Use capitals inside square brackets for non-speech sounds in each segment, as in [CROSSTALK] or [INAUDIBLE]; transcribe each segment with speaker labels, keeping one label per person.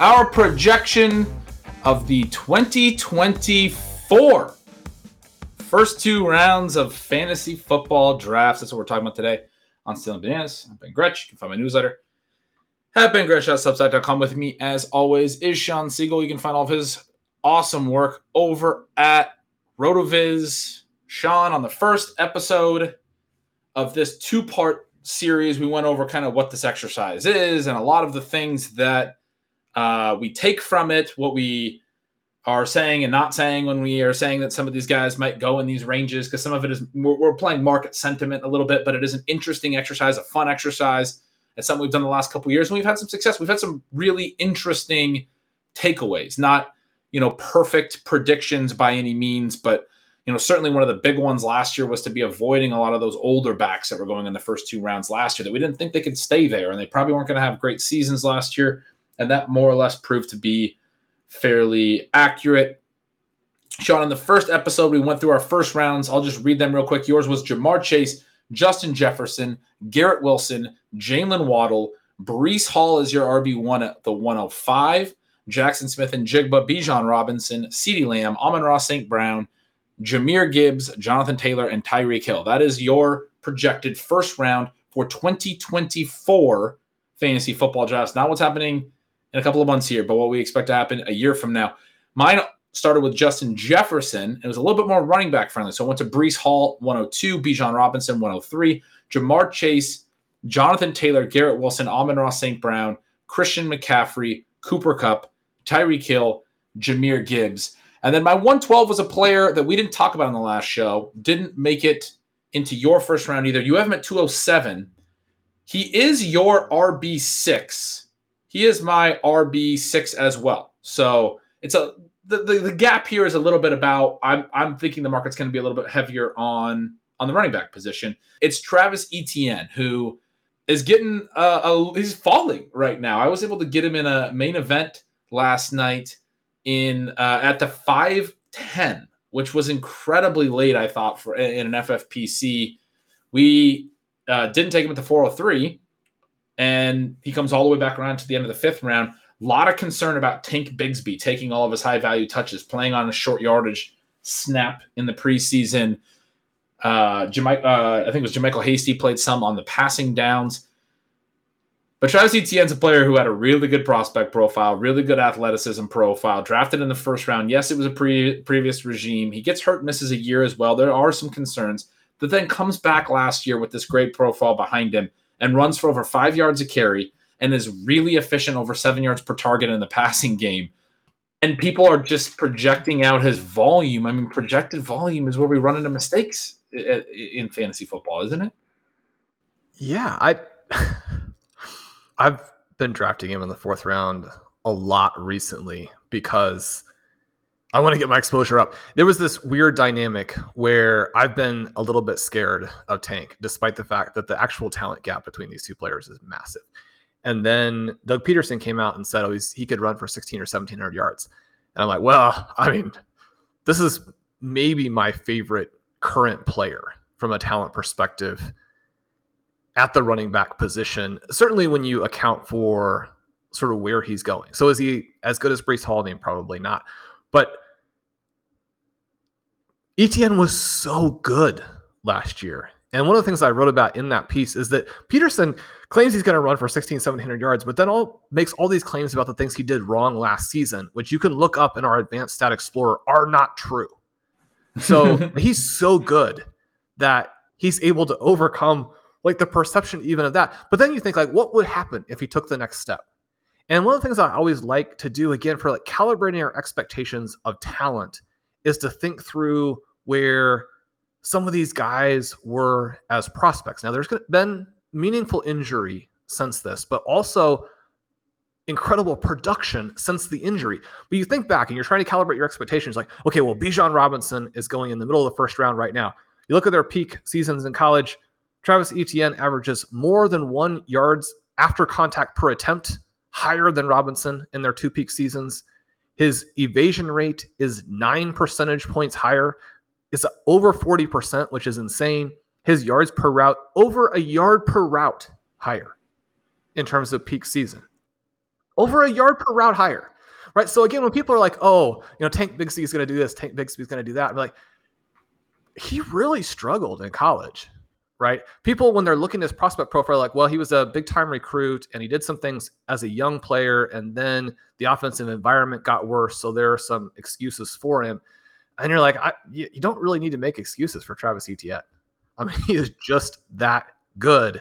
Speaker 1: our projection of the 2024 first two rounds of fantasy football drafts. That's what we're talking about today on Stealing Bananas. I'm Ben Gretch. You can find my newsletter at bengretch.substack.com. With me, as always, is Shawn Siegele. You can find all of his awesome work over at RotoViz. Shawn, on the first episode of this two part series, we went over kind of what this exercise is and a lot of the things that uh, we take from it, what we are saying and not saying when we are saying that some of these guys might go in these ranges, because some of it is we're, we're, playing market sentiment a little bit, but it is an interesting exercise, a fun exercise. It's something we've done the last couple years, and we've had some success. We've had some really interesting takeaways, not you know perfect predictions by any means, but you know, certainly one of the big ones last year was to be avoiding a lot of those older backs that were going in the first two rounds last year that we didn't think they could stay there, and they probably weren't going to have great seasons last year, and that more or less proved to be fairly accurate. Shawn, in the first episode, we went through our first rounds. I'll just read them real quick. Yours was Ja'Marr Chase, Justin Jefferson, Garrett Wilson, Jaylen Waddle, Breece Hall is your RB1 at the 105, Jaxon Smith-Njigba, Bijan Robinson, CeeDee Lamb, Amon-Ra St. Brown, Jahmyr Gibbs, Jonathan Taylor, and Tyreek Hill. That is your projected first round for 2024 fantasy football drafts. Not what's happening in a couple of months here, but what we expect to happen a year from now. Mine started with Justin Jefferson. It was a little bit more running back friendly. So I went to Breece Hall, 102, Bijan Robinson, 103, Ja'Marr Chase, Jonathan Taylor, Garrett Wilson, Amon-Ra St. Brown, Christian McCaffrey, Cooper Kupp, Tyreek Hill, Jahmyr Gibbs. And then my 112 was a player that we didn't talk about in the last show, didn't make it into your first round either. You have him at 207. He is your RB6. He is my RB6 as well. So it's a the, the, the gap here is a little bit about I'm I'm thinking the market's going to be a little bit heavier on on the running back position. It's Travis Etienne who is getting uh, a, he's falling right now. I was able to get him in a main event last night in uh, at the 510, which was incredibly late, I thought, for in an FFPC. We uh, didn't take him at the 403, and he comes all the way back around to the end of the fifth round. A lot of concern about Tank Bigsby taking all of his high value touches, playing on a short yardage snap in the preseason. Uh, Jami- uh, I think it was JaMycal Hasty played some on the passing downs. But Travis Etienne's a player who had a really good prospect profile, really good athleticism profile, drafted in the first round. Yes, it was a pre- previous regime. He gets hurt, misses a year as well. There are some concerns, but then comes back last year with this great profile behind him and runs for over five yards a carry and is really efficient over seven yards per target in the [LAUGHS] passing game. And people are just projecting out his volume. I mean, projected volume is where we run into mistakes in fantasy football, isn't it?
Speaker 2: Yeah, I [LAUGHS] I've been drafting him in the fourth round a lot recently because I want to get my exposure up. There was this weird dynamic where I've been a little bit scared of Tank, despite the fact that the actual talent gap between these two players is massive. And then Doug Pederson came out and said, oh, he could run for 16 or 1700 yards. And I'm like, well, I mean, this is maybe my favorite current player from a talent perspective at the running back position, certainly when you account for sort of where he's going. So is he as good as Breece Hall? Mean, probably not. But Etienne was so good last year. And one of the things I wrote about in that piece is that Pederson claims he's going to run for 16, 1700 yards, but then all makes all these claims about the things he did wrong last season, which you can look up in our advanced stat explorer are not true. So [LAUGHS] he's so good that he's able to overcome like the perception even of that. But then you think like, what would happen if he took the next step? And one of the things I always like to do again for like calibrating our expectations of talent is to think through where some of these guys were as prospects. Now, there's been meaningful injury since this, but also incredible production since the injury. But you think back and you're trying to calibrate your expectations like, okay, well, Bijan Robinson is going in the middle of the first round right now. You look at their peak seasons in college, Travis Etienne averages more than one yards after contact per attempt, higher than Robinson in their two peak seasons. His evasion rate is nine percentage points higher It's over 40%, which is insane. His yards per route, over a yard per route higher in terms of peak season. Over a yard per route higher. Right. So again, when people are like, oh, you know, Tank Bigsby is going to do this, Tank Bigsby is going to do that, I'm like, he really struggled in college. Right. People, when they're looking at his prospect profile, like, well, he was a big time recruit and he did some things as a young player, and then the offensive environment got worse. So there are some excuses for him and you're like, you, you don't really need to make excuses for Travis Etienne. I mean, [LAUGHS] he is just that good.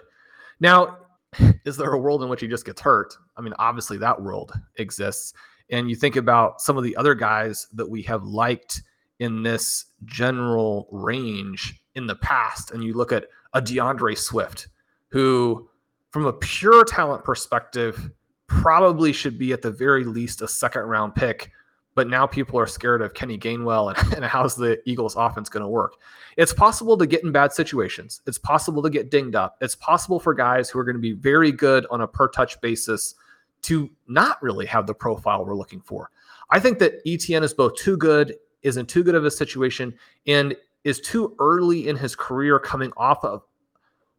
Speaker 2: Now, [LAUGHS] is there a world in which he just gets hurt? I mean, obviously that world exists. And you think about some of the other guys that we have liked in this general range in the past, and you look at a D'Andre Swift, who, from a pure talent perspective, probably should be at the very least a second round pick but now people are scared of Kenny Gainwell and, [LAUGHS] and how's the Eagles offense going to work. It's possible to get in bad situations. It's possible to get dinged up. It's possible for guys who are going to be very good on a per touch basis to not really have the profile we're looking for. I think that ETN is both too good, is in too good of a situation, and is too early in his career coming off of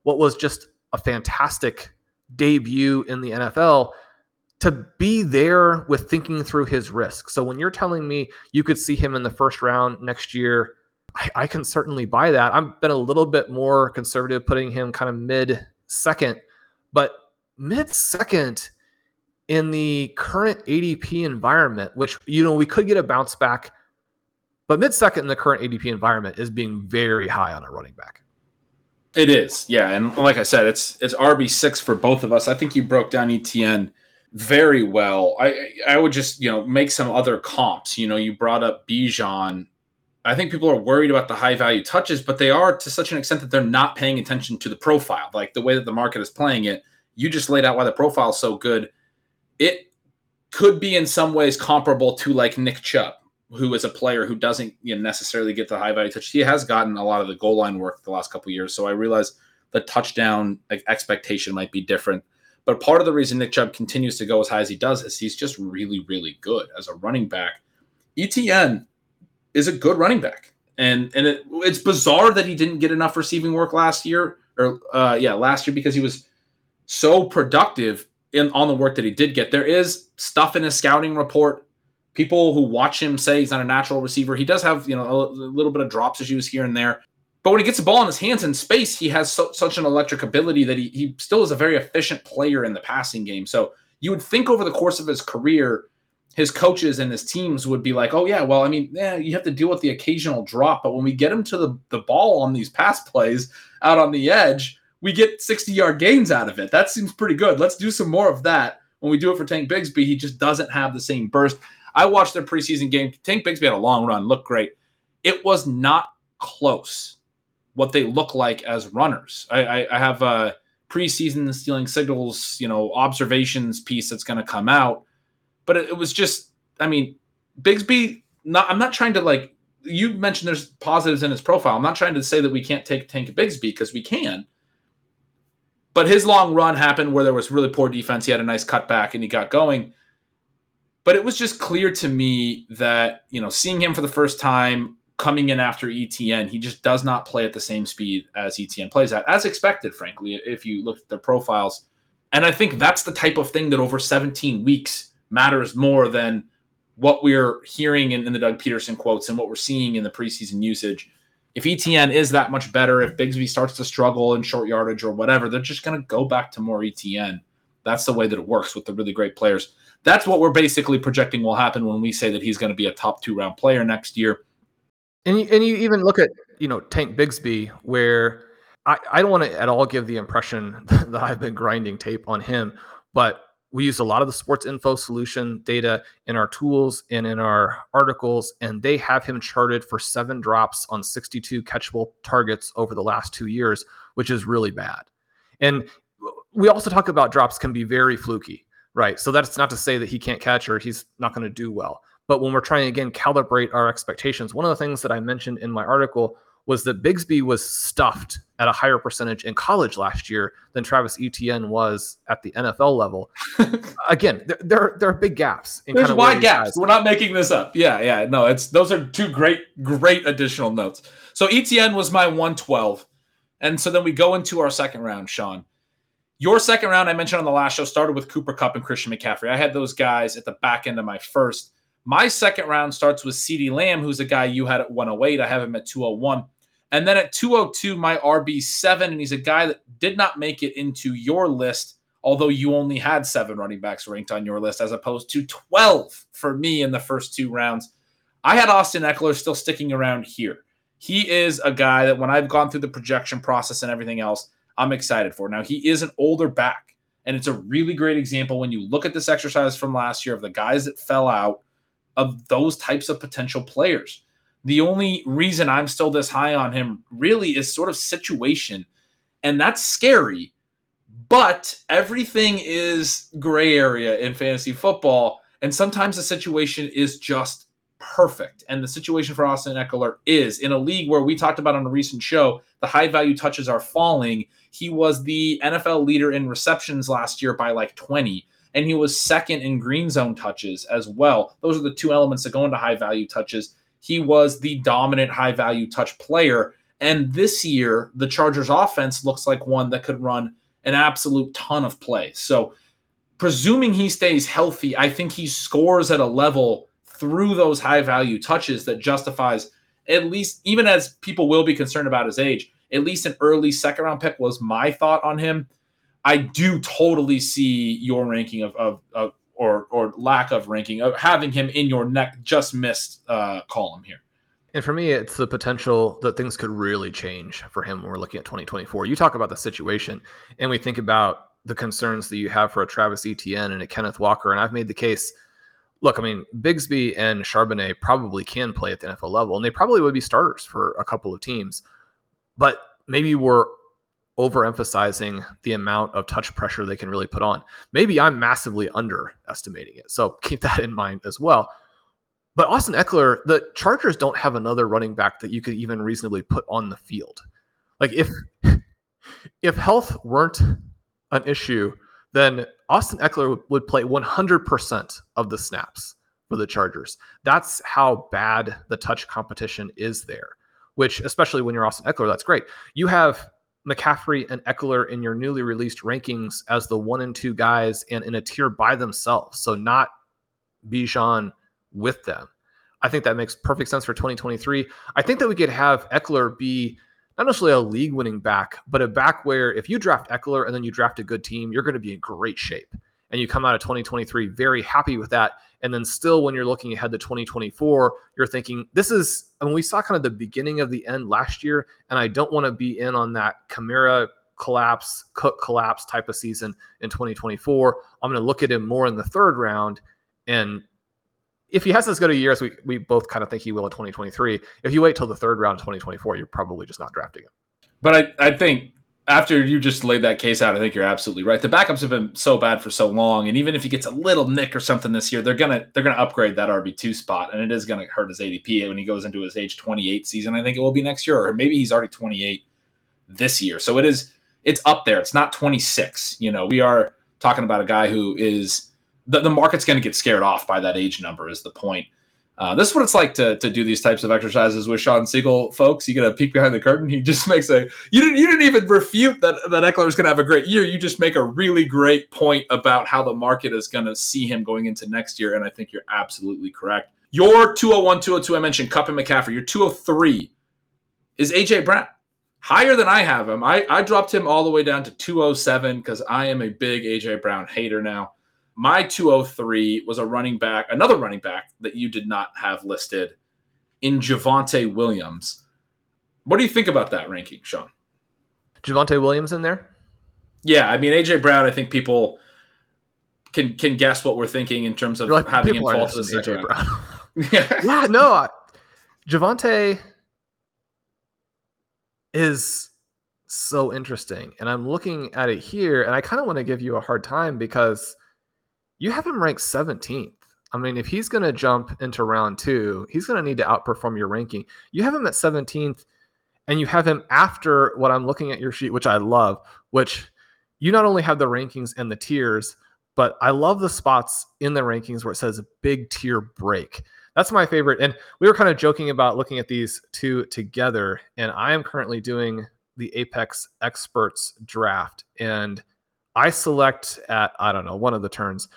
Speaker 2: what was just a fantastic debut in the NFL to be there with thinking through his risk. So when you're telling me you could see him in the first round next year, I, I can certainly buy that. I've been a little bit more conservative, putting him kind of mid second, but mid second in the current ADP environment, which you know we could get a bounce back, but mid second in the current ADP environment is being very high on a running back.
Speaker 1: It is, yeah, and like I said, it's it's RB six for both of us. I think you broke down ETN very well. I I would just you know make some other comps. You know, you brought up Bijan. I think people are worried about the high value touches, but they are to such an extent that they're not paying attention to the profile, like the way that the market is playing it. You just laid out why the profile is so good. It could be in some ways comparable to like Nick Chubb, who is a player who doesn't you know, necessarily get the high value touch. He has gotten a lot of the goal line work the last couple years, so I realize the touchdown expectation might be different but part of the reason Nick Chubb continues to go as high as he does is he's just really, really good as a running back. ETN is a good running back. And and it, it's bizarre that he didn't get enough receiving work last year, or uh, yeah, last year because he was so productive in on the work that he did get. There is stuff in his scouting report. People who watch him say he's not a natural receiver. He does have you know a, a little bit of drops issues here and there, but when he gets the ball in his hands in space, he has so, such an electric ability that he, he still is a very efficient player in the passing game. So you would think over the course of his career, his coaches and his teams would be like, oh, yeah, well, I mean, yeah, you have to deal with the occasional drop. But when we get him to the, the ball on these pass plays out on the edge, we get 60 yard gains out of it. That seems pretty good. Let's do some more of that. When we do it for Tank Bigsby, he just doesn't have the same burst. I watched their preseason game. Tank Bigsby had a long run, looked great. It was not close what they look like as runners. I, I, I have a preseason stealing signals, you know, observations piece that's going to come out, but it, it, was just, I mean, Bigsby. Not, I'm not trying to like. You mentioned there's positives in his profile. I'm not trying to say that we can't take Tank Bigsby because we can. But his long run happened where there was really poor defense. He had a nice cutback and he got going. But it was just clear to me that, you know, seeing him for the first time, coming in after ETN. He just does not play at the same speed as ETN plays at, as expected, frankly, if you look at their profiles. And I think that's the type of thing that over 17 weeks matters more than what we're hearing in, in the Doug Pederson quotes and what we're seeing in the preseason usage. If ETN is that much better, if Bigsby starts to struggle in short yardage or whatever, they're just going to go back to more ETN. That's the way that it works with the really great players. That's what we're basically projecting will happen when we say that he's going to be a top two round player next year.
Speaker 2: And you, and you even look at you know Tank Bigsby, where I, I don't want to at all give the impression [LAUGHS] that I've been grinding tape on him, but we use a lot of the sports info solution data in our tools and in our articles, and they have him charted for seven drops on 62 catchable targets over the last two years, which is really bad. And we also talk about drops can be very fluky, right? So that's not to say that he can't catch or he's not going to do well. But when we're trying again calibrate our expectations, one of the things that I mentioned in my article was that Bigsby was stuffed at a higher percentage in college last year than Travis Etienne was at the NFL level. [LAUGHS] Again, there, there, there, are big gaps.
Speaker 1: In There's kind of wide gaps. Guys. We're not making this up. Yeah, yeah. No, it's those are two great, great additional notes. So Etienne was my 112. And so then we go into our second round, Shawn. Your second round, I mentioned on the last show, started with Cooper Kupp and Christian McCaffrey. I had those guys at the back end of my first. My second round starts with CeeDee Lamb, who's a guy you had at 108. I have him at 201. And then at 202, my RB7, and he's a guy that did not make it into your list, although you only had seven running backs ranked on your list as opposed to 12 for me in the first two rounds. I had Austin Ekeler still sticking around here. He is a guy that when I've gone through the projection process and everything else, I'm excited for. Now, he is an older back, and it's a really great example when you look at this exercise from last year of the guys that fell out of those types of potential players. The only reason I'm still this high on him really is sort of situation, and that's scary. But everything is gray area in fantasy football, and sometimes the situation is just perfect. And the situation for Austin Ekeler is in a league where we talked about on a recent show, the high value touches are falling. He was the NFL leader in receptions last year by like 20, and he was second in green zone touches as well. Those are the two elements that go into high value touches he was the dominant high value touch player. And this year, the Chargers offense looks like one that could run an absolute ton of plays. So, presuming he stays healthy, I think he scores at a level through those high value touches that justifies, at least, even as people will be concerned about his age, at least an early second round pick was my thought on him. I do totally see your ranking of, of, of or or lack of ranking of having him in your neck just missed uh, column here.
Speaker 2: And for me, it's the potential that things could really change for him when we're looking at 2024. You talk about the situation, and we think about the concerns that you have for a Travis Etienne and a Kenneth Walker. And I've made the case. Look, I mean, Bigsby and Charbonnet probably can play at the NFL level, and they probably would be starters for a couple of teams. But maybe we're overemphasizing the amount of touch pressure they can really put on. Maybe I'm massively underestimating it. So [LAUGHS] keep that in mind as well. But Austin Ekeler, the Chargers don't have another running back that you could even reasonably put on the field. Like if [LAUGHS] if health weren't an issue, then Austin Ekeler would play 100% of the snaps for the Chargers. That's how bad the touch competition is there, which especially when you're Austin Ekeler, that's great. You have McCaffrey and Ekeler in your newly released rankings as the one and two guys and in a tier by themselves. So not Bijan with them. I think that makes perfect sense for 2023. I think that we could have Ekeler be not necessarily a league winning back, but a back where if you draft Ekeler and then you draft a good team, you're going to be in great shape. And you come out of 2023 very happy with that. And then still, when you're looking ahead to 2024, you're thinking, this is, I mean, we saw kind of the beginning of the end last year, and I don't want to be in on that Kamara collapse, Cook collapse type of season in 2024. I'm going to look at him more in the third round. And if he has as good a year as we, we both kind of think he will in 2023, if you wait till the third round in 2024, you're probably just not drafting him.
Speaker 1: But I, I think after you just laid that case out, I think you're absolutely right. The backups have been so bad for so long, and even if he gets a little nick or something this year, they're gonna they're gonna upgrade that RB two spot, and it is gonna hurt his ADP when he goes into his age 28 season. I think it will be next year, or maybe he's already 28 this year. So it is it's up there. It's not 26. You know, we are talking about a guy who is the, the market's to get scared off by that age number. Is the point? Uh, this is what it's like to, to do these types of exercises with Shawn Siegele, folks. You get a peek behind the curtain. He just [LAUGHS] makes a you didn't you didn't even refute that that Ekeler's going to have a great year. You just make a really great point about how the market is going to see him going into next year, and I think you're absolutely correct. Your 201, 202, I mentioned Kupp and McCaffrey. Your 203 is AJ Brown. Higher than I have him. I, I dropped him all the way down to 207 because I am a big AJ Brown hater now. My 203 was a running back, another running back that you did not have listed in Javonte Williams. What do you think about that ranking, Shawn?
Speaker 2: Javonte Williams in there?
Speaker 1: Yeah, I mean AJ Brown. I think people can can guess what we're thinking in terms of like, having him fall to the second. AJ Brown. [LAUGHS]
Speaker 2: yeah, yeah, no, Javonte is so interesting, and I'm looking at it here, and I kind of want to give you a hard time because you have him ranked 17th. I mean, if he's going to jump into round two, he's going to need to outperform your ranking. You have him at 17th, and you have him after what I'm looking at your sheet, which I love, which you not only have the rankings and the tiers, but I love the spots in the rankings where it says big tier break. That's my favorite. And we were kind of joking about looking at these two together. And I am currently doing the Apex Experts draft. And I select at, I don't know, one of the turns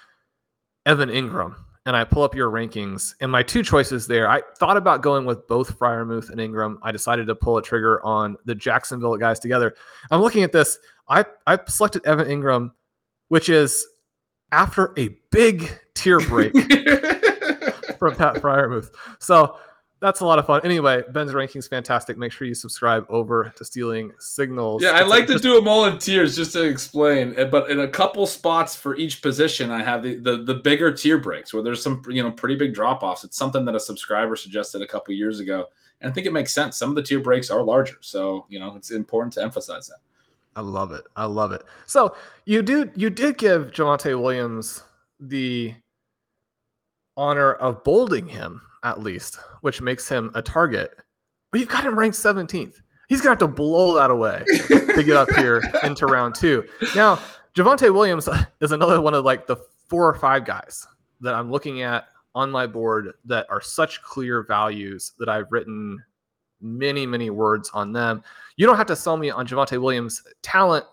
Speaker 2: Evan Engram and I pull up your rankings and my two choices there. I thought about going with both Freiermuth and Engram. I decided to pull a trigger on the Jacksonville guys together. I'm looking at this. I I selected Evan Engram, which is after a big tier break [LAUGHS] from Pat Freiermuth. So that's a lot of fun. Anyway, Ben's rankings fantastic. Make sure you subscribe over to Stealing Signals.
Speaker 1: Yeah, I like to do them all in tiers just to explain. Eh, but in a couple spots for each position, I have the the, the bigger tier breaks where there's some you know pretty big drop offs. It's something that a subscriber suggested a couple years ago, and I think it makes sense. Some of the tier breaks are larger, so you know it's important to emphasize that.
Speaker 2: I love it. I love it. So you do you did give Javonte Williams the honor of bolding him at least, which makes him a target. But you've got him ranked 17th. He's gonna have to blow that away to get up here [LAUGHS] into round two. Now, Javonte Williams is another one of like the four or five guys that I'm looking at on my board that are such clear values that I've written many, many words on them. You don't have to sell me on Javonte Williams' talent.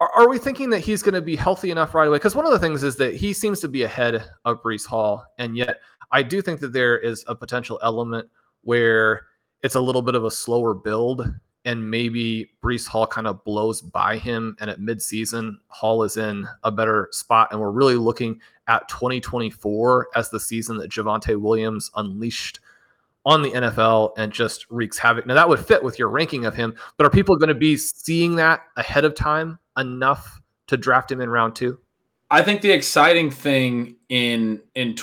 Speaker 2: Are, are we thinking that he's going to be healthy enough right away? Because one of the things is that he seems to be ahead of Breece Hall, and yet I do think that there is a potential element where it's a little bit of a slower build and maybe Breece Hall kind of blows by him. And at midseason, Hall is in a better spot. And we're really looking at 2024 as the season that Javonte Williams unleashed on the NFL and just wreaks havoc. Now, that would fit with your ranking of him, but are people going to be seeing that ahead of time enough to draft him in round two?
Speaker 1: I think the exciting thing in in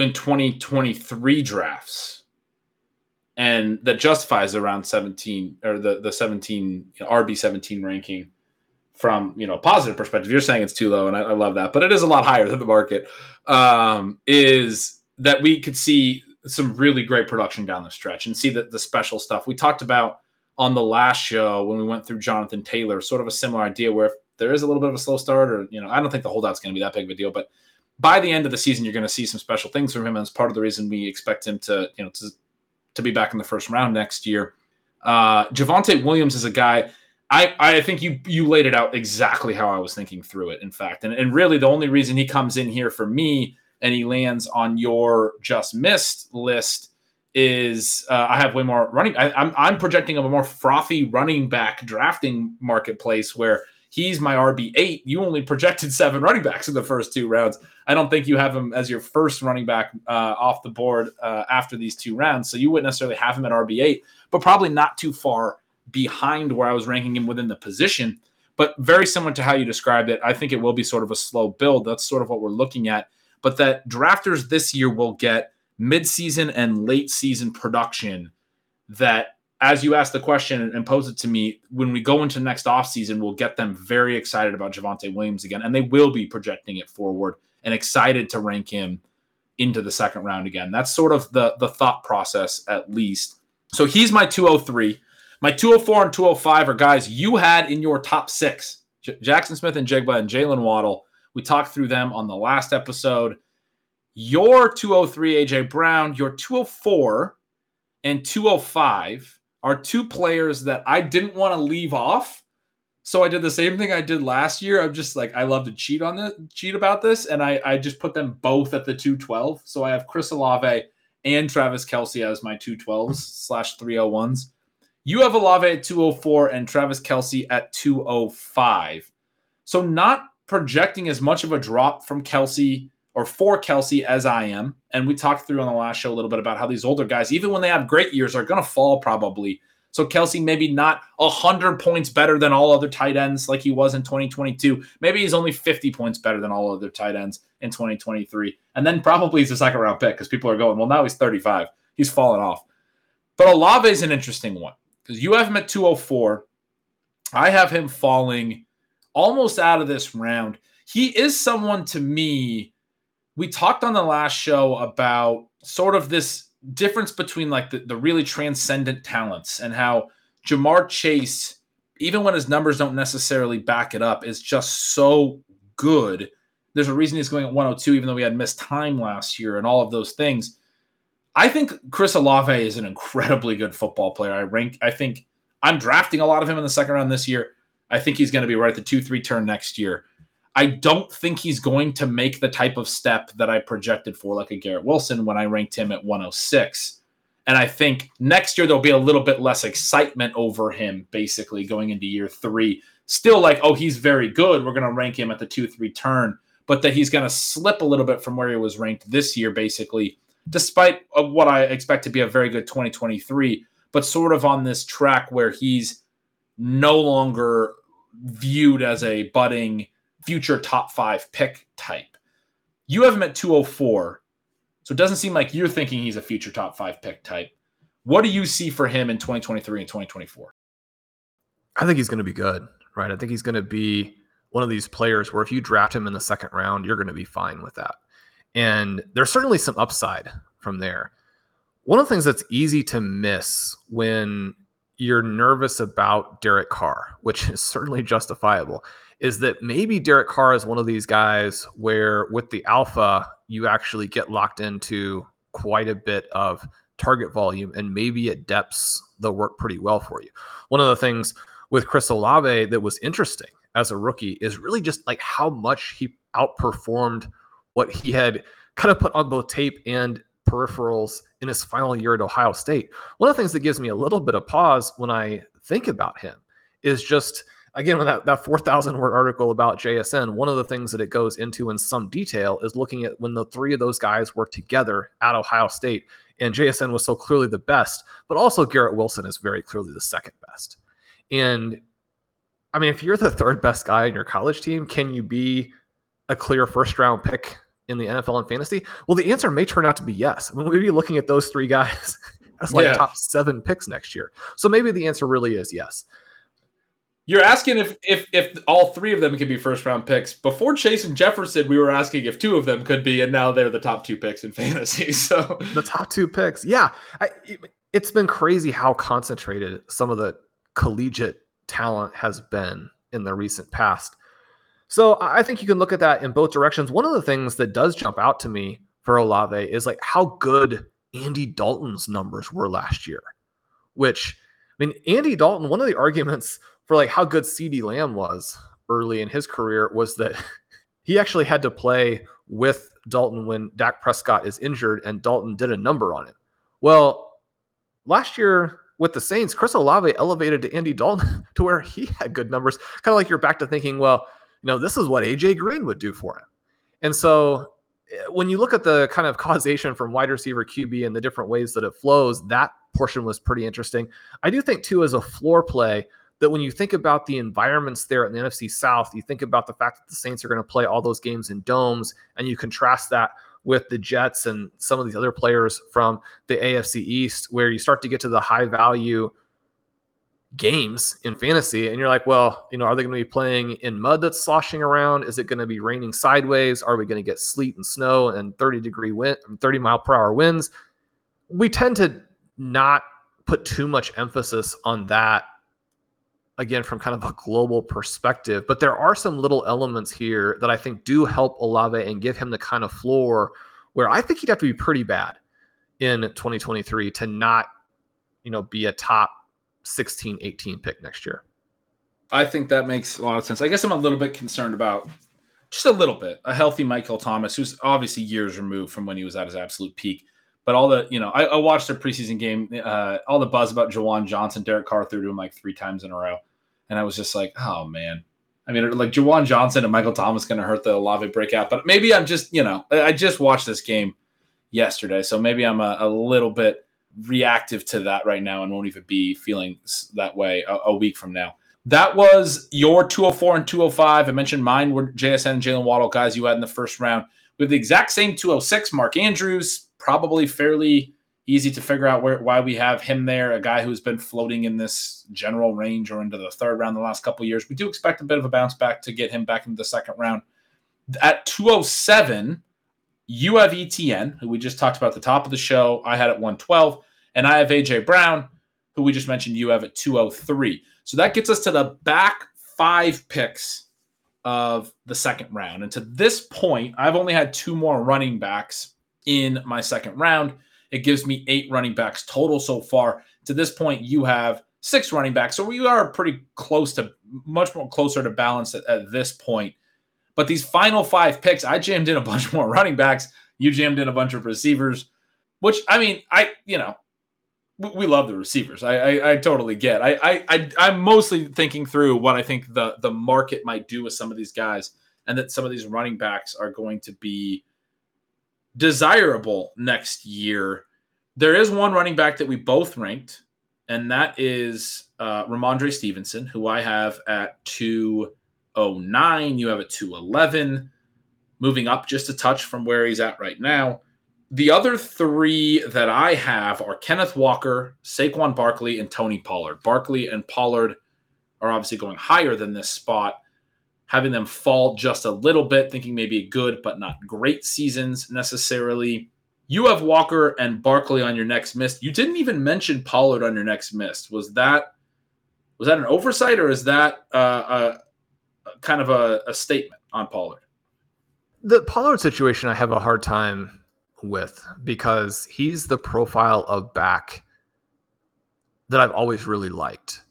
Speaker 1: in 2023 drafts and that justifies around 17 or the the 17 you know, RB 17 ranking from you know a positive perspective. You're saying it's too low, and I, I, love that, but it is a lot higher than the market. Um, is that we could see some really great production down the stretch and see the, the special stuff we talked about on the last show when we went through Jonathan Taylor, sort of a similar idea where if there is a little bit of a slow start, or you know, I don't think the holdout's going to be that big of a deal, but by the end of the season, you're going to see some special things from him. And it's part of the reason we expect him to, you know, to, to be back in the first round next year. Uh, Javonte Williams is a guy. I, I think you you laid it out exactly how I was thinking through it. In fact, and, and really the only reason he comes in here for me and he lands on your just missed list is uh, I have way more running. I, I'm I'm projecting a more frothy running back drafting marketplace where he's my RB8. You only projected seven running backs in the first two rounds. I don't think you have him as your first running back uh, off the board uh, after these two rounds. So you wouldn't necessarily have him at RB8, but probably not too far behind where I was ranking him within the position. But very similar to how you described it, I think it will be sort of a slow build. That's sort of what we're looking at. But that drafters this year will get midseason and late season production that as you ask the question and pose it to me, when we go into next offseason, we'll get them very excited about Javonte Williams again. And they will be projecting it forward and excited to rank him into the second round again. That's sort of the, the thought process, at least. So he's my 203. My 204 and 205 are guys you had in your top six J- Jaxon Smith-Njigba and Jaylen Waddle. We talked through them on the last episode. Your 203 AJ Brown, your 204 and 205 are two players that I didn't want to leave off. So I did the same thing I did last year. I'm just like I love to cheat on this, cheat about this, and I I just put them both at the 212. So I have Chris Olave and Travis Kelce as my 212s slash 301s. You have Olave at 204 and Travis Kelce at 205. So not projecting as much of a drop from Kelce or for Kelce as I am. And we talked through on the last show a little bit about how these older guys, even when they have great years, are going to fall probably. So Kelce maybe not 100 points better than all other tight ends like he was in 2022. Maybe he's only 50 points better than all other tight ends in 2023. And then probably he's a second round pick because people are going, well, now he's 35. He's fallen off. But Olave is an interesting one because you have him at 204. I have him falling almost out of this round. He is someone to me. We talked on the last show about sort of this difference between like the, the really transcendent talents and how Ja'Marr Chase, even when his numbers don't necessarily back it up, is just so good. There's a reason he's going at 102, even though we had missed time last year and all of those things. I think Chris Olave is an incredibly good football player. I rank, I think I'm drafting a lot of him in the second round this year. I think he's going to be right at the 2 3 turn next year. I don't think he's going to make the type of step that I projected for, like a Garrett Wilson, when I ranked him at 106. And I think next year there'll be a little bit less excitement over him, basically going into year three. Still, like, oh, he's very good. We're going to rank him at the 2 3 turn, but that he's going to slip a little bit from where he was ranked this year, basically, despite what I expect to be a very good 2023, but sort of on this track where he's no longer viewed as a budding future top five pick type. You have him at 204. So it doesn't seem like you're thinking he's a future top five pick type. What do you see for him in 2023 and 2024? I
Speaker 2: think he's going to be good, right? I think he's going to be one of these players where if you draft him in the second round, you're going to be fine with that. And there's certainly some upside from there. One of the things that's easy to miss when you're nervous about Derek Carr, which is certainly justifiable, is that maybe Derek Carr is one of these guys where with the alpha, you actually get locked into quite a bit of target volume and maybe at depths they'll work pretty well for you. One of the things with Chris Olave that was interesting as a rookie is really just like how much he outperformed what he had kind of put on both tape and peripherals in his final year at Ohio State. One of the things that gives me a little bit of pause when I think about him is just again with that, that 4,000 word article about JSN, one of the things that it goes into in some detail is looking at when the three of those guys were together at Ohio State. And JSN was so clearly the best, but also Garrett Wilson is very clearly the second best. And I mean, if you're the third best guy in your college team, can you be a clear first round pick in the NFL and fantasy? Well, the answer may turn out to be yes. I mean, we'd be looking at those three guys [LAUGHS] as like yeah. top seven picks next year. So maybe the answer really is yes.
Speaker 1: You're asking if if if all three of them could be first round picks. Before Chase and Jefferson, we were asking if two of them could be, and now they're the top two picks in [LAUGHS] fantasy. So
Speaker 2: the top two picks, yeah. I, it's been crazy how concentrated some of the collegiate talent has been in the recent past. So I think you can look at that in both directions. One of the things that does jump out to me for Olave is like how good Andy Dalton's numbers were last year, which I mean, Andy Dalton, one of the arguments for like how good CeeDee Lamb was early in his career was that [LAUGHS] he actually had to play with Dalton when Dak Prescott is injured and Dalton did a number on it. Well, last year with the Saints, Chris Olave elevated to Andy Dalton [LAUGHS] to where he had good numbers. Kind of like you're back to thinking, well, you know, this is what AJ Green would do for him. And so eh, when you look at the kind of [LAUGHS] causation from wide receiver QB and the different ways that it flows, that portion was pretty interesting. I do think too, as a floor play, that when you think about the environments there in the NFC South, you think about the fact that the Saints are going to play all those games in domes, and you contrast that with the Jets and some of these other players from the AFC East, where you start to get to the high value games in fantasy, and you're like, well, you know, are they going to be playing in mud that's sloshing around? Is it going to be raining sideways? Are we going to get sleet and snow and 30 degree wind, 30 mile per hour winds? We tend to not put too much emphasis on that again from kind of a global perspective. But there are some little elements here that I think do help Olave and give him the kind of floor where I think he'd have to be pretty bad in 2023 to not, you know, be a top 16, 18 pick next year.
Speaker 1: I think that makes a lot of sense. I guess I'm a little bit concerned about just a little bit a healthy Michael Thomas, who's obviously years removed from when he was at his absolute peak. But all the, you know, I, I watched their preseason game, uh, all the buzz about Juwan Johnson, Derek Carr threw to him like three times in a row. And I was just like, oh man. I mean, like Juwan Johnson and Michael Thomas going to hurt the Olave breakout. But maybe I'm just, you know, I just watched this game yesterday. So maybe I'm a, a little bit reactive to that right now and won't even be feeling that way a, a week from now. That was your 204 and 205. I mentioned mine were JSN and Jaylen Waddle guys you had in the first round. With the exact same 206, Mark Andrews, probably fairly easy to figure out where why we have him there, a guy who's been floating in this general range or into the third round the last couple years. We do expect a bit of a bounce back to get him back into the second round. At 207, you have ETN, who we just talked about at the top of the show. I had at 112, and I have AJ Brown, who we just mentioned you have at 203. So that gets us to the back five picks of the second round. And to this point, I've only had two more running backs in my second round. It gives me eight running backs total so far. To this point, you have six running backs. So we are pretty close to much more closer to balance at, at this point. But these final five picks, I jammed in a [LAUGHS] bunch more running backs. You jammed in a bunch of receivers, which I mean, I you know, we love the receivers. I, I, I totally get. I, I I I'm mostly thinking through what I think the the market might do with some of these guys, and that some of these running backs are going to be desirable next year. There is one running back that we both ranked, and that is uh, Rhamondre Stevenson, who I have at 209. You have at 211, moving up just a touch from where he's at right now. The other three that I have are Kenneth Walker, Saquon Barkley, and Tony Pollard. Barkley and Pollard are obviously going higher than this spot, having them fall just a little bit, thinking maybe good but not great seasons necessarily. You have Walker and Barkley on your next mist. You didn't even mention Pollard on your next mist. Was that was that an oversight or is that uh, a, a kind of a, a statement on Pollard?
Speaker 2: The Pollard situation, I have a hard time with because he's the profile of back that I've always really liked.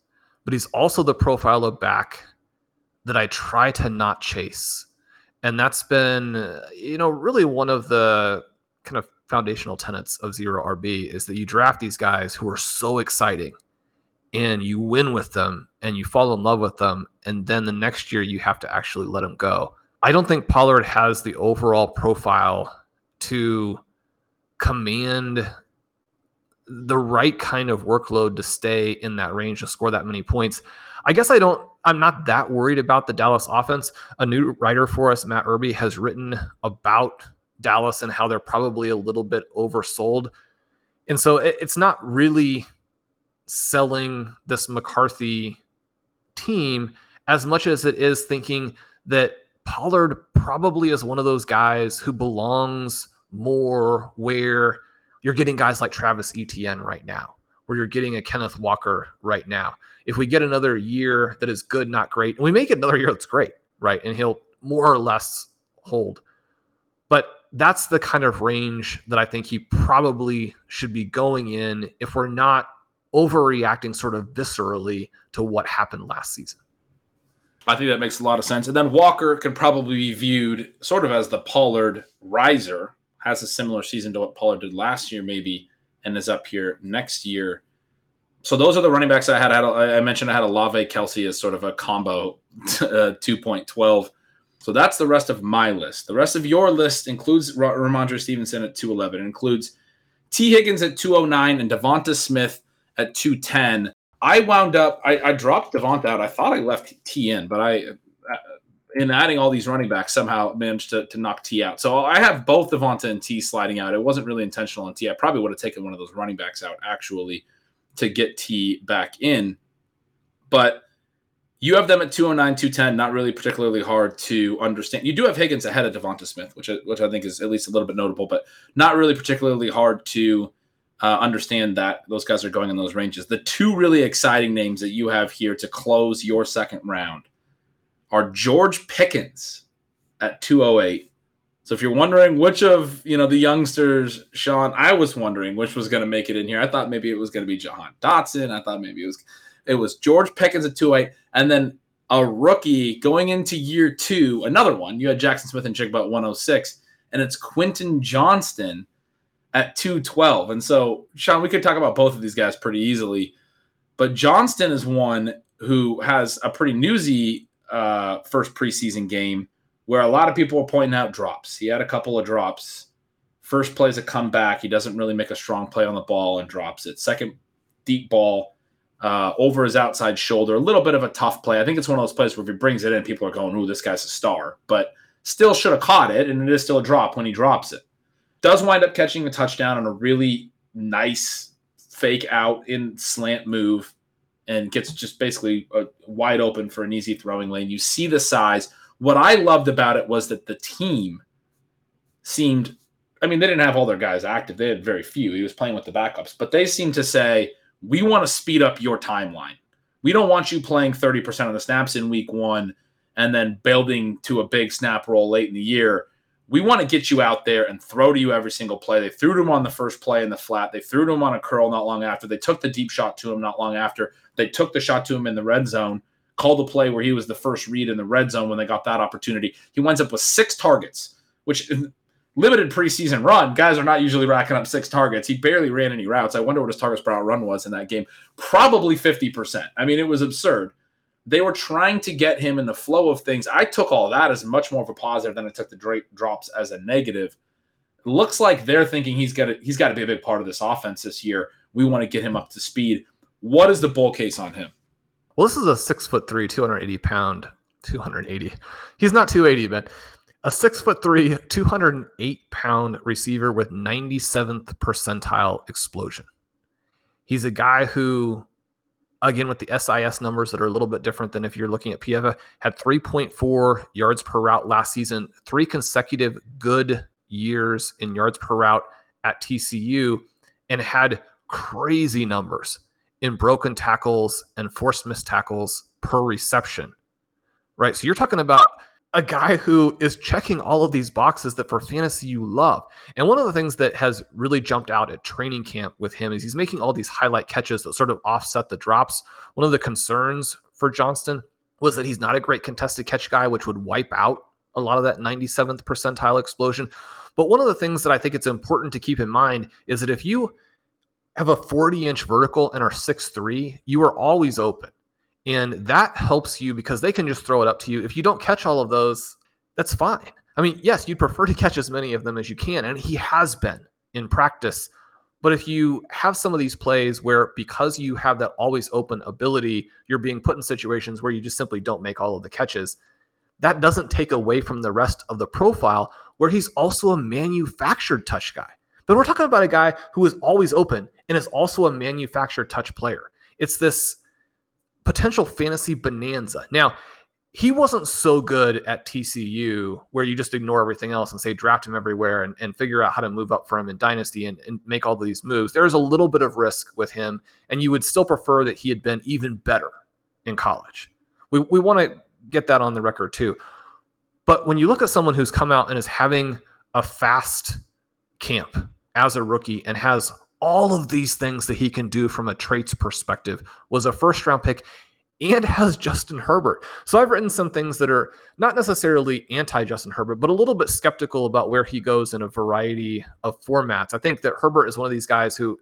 Speaker 2: But he's also the profile of back that I try to not chase. And that's been, you know, really one of the kind of foundational tenets of zero RB is that you draft these guys who are so exciting and you win with them and you fall in love with them. And then the next year you have to actually let them go. I don't think Pollard has the overall profile to command the right kind of workload to stay in that range to score that many points. I guess I don't I'm not that worried about the Dallas offense. A new writer for us, Matt Irby, has written about Dallas and how they're probably a little bit oversold. And so it, it's not really selling this McCarthy team as much as it is thinking that Pollard probably is one of those guys who belongs more where you're getting guys like Travis Etienne right now, where you're getting a Kenneth Walker right now. If we get another year that is good, not great, and we make another year that's great, right? And he'll more or less hold. But that's the kind of range that I think he probably should be going in if we're not overreacting sort of viscerally to what happened last season.
Speaker 1: I think that makes a lot of sense. And then Walker can probably be viewed sort of as the Pollard riser has a similar season to what Pollard did last year, maybe, and is up here next year. So those are the running backs I had. I, mentioned I had Olave Kelce as sort of a combo, [LAUGHS] uh, 2.12. So that's the rest of my list. The rest of your list includes Rhamondre Stevenson at 211. It includes Tee Higgins at 209 and Devonta Smith at 210. I wound up, I, I dropped Devonta out. I thought I left Tee in, but I in adding all these running backs, somehow managed to, to knock Tee out. So I have both Devonta and Tee sliding out. It wasn't really intentional on Tee. I probably would have taken one of those running backs out actually to get Tee back in. But you have them at 209, 210, not really particularly hard to understand. You do have Higgins ahead of Devonta Smith, which, which I think is at least a little bit notable, but not really particularly hard to uh, understand that those guys are going in those ranges. The two really exciting names that you have here to close your second round are George Pickens at 208. So if you're wondering which of you know the youngsters, Shawn, I was wondering which was going to make it in here. I thought maybe it was going to be Jahan Dotson. I thought maybe it was it was George Pickens at two eight, and then a rookie going into year two, another one. You had Jaxon Smith-Njigba at 106, and it's Quentin Johnston at 212. And so, Shawn, we could talk about both of these guys pretty easily, but Johnston is one who has a pretty newsy uh, first preseason game where a lot of people are pointing out drops. He had a couple of drops. First plays a comeback. He doesn't really make a strong play on the ball and drops it. Second deep ball uh, over his outside shoulder. A little bit of a tough play. I think it's one of those plays where if he brings it in, people are going, "Ooh, this guy's a star," but still should have caught it, and it is still a drop when he drops it. Does wind up catching a touchdown on a really nice fake out in slant move, and gets just basically a, wide open for an easy throwing lane. You see the size. What I loved about it was that the team seemed. I mean, they didn't have all their guys active. They had very few. He was playing with the backups, but they seemed to say we want to speed up your timeline. We don't want you playing 30% of the snaps in week one and then building to a big snap roll late in the year. We want to get you out there and throw to you every single play. They threw to him on the first play in the flat. They threw to him on a curl not long after. They took the deep shot to him not long after. They took the shot to him in the red zone, called the play where he was the first read in the red zone when they got that opportunity. He winds up with six targets, which limited preseason run, guys are not usually racking up six targets. He barely ran any routes. I wonder what his targets per run was in that game. Probably 50%. I mean, it was absurd. They were trying to get him in the flow of things. I took all that as much more of a positive than I took the Drake drops as a negative. Looks like they're thinking he's got to, he's got to be a big part of this offense this year. We want to get him up to speed. What is the bull case on him?
Speaker 2: Well, this is a six foot three, 280 pound, 280. He's not 280, but a six foot three, 208 pound receiver with 97th percentile explosion. He's a guy who, again, with the SIS numbers that are a little bit different than if you're looking at PFF, had 3.4 yards per route last season, three consecutive good years in yards per route at TCU, and had crazy numbers in broken tackles and forced missed tackles per reception. Right. So you're talking about a guy who is checking all of these boxes that for fantasy you love. And one of the things that has really jumped out at training camp with him is he's making all these highlight catches that sort of offset the drops. One of the concerns for Johnston was that he's not a great contested catch guy, which would wipe out a lot of that 97th percentile explosion. But one of the things that I think it's important to keep in mind is that if you have a 40 inch vertical and are 6'3, you are always open. And that helps you because they can just throw it up to you. If you don't catch all of those, that's fine. I mean, yes, you'd prefer to catch as many of them as you can. And he has been in practice. But if you have some of these plays where because you have that always open ability, you're being put in situations where you just simply don't make all of the catches, that doesn't take away from the rest of the profile where he's also a manufactured touch guy. But we're talking about a guy who is always open and is also a manufactured touch player. It's this potential fantasy bonanza. Now, he wasn't so good at TCU where you just ignore everything else and say draft him everywhere and, and figure out how to move up for him in dynasty and, and make all these moves. There's a little bit of risk with him, and you would still prefer that he had been even better in college. We, we want to get that on the record too. But when you look at someone who's come out and is having a fast camp as a rookie and has all of these things that he can do from a traits perspective was a first round pick and has Justin Herbert. So I've written some things that are not necessarily anti Justin Herbert, but a little bit skeptical about where he goes in a variety of formats. I think that Herbert is one of these guys who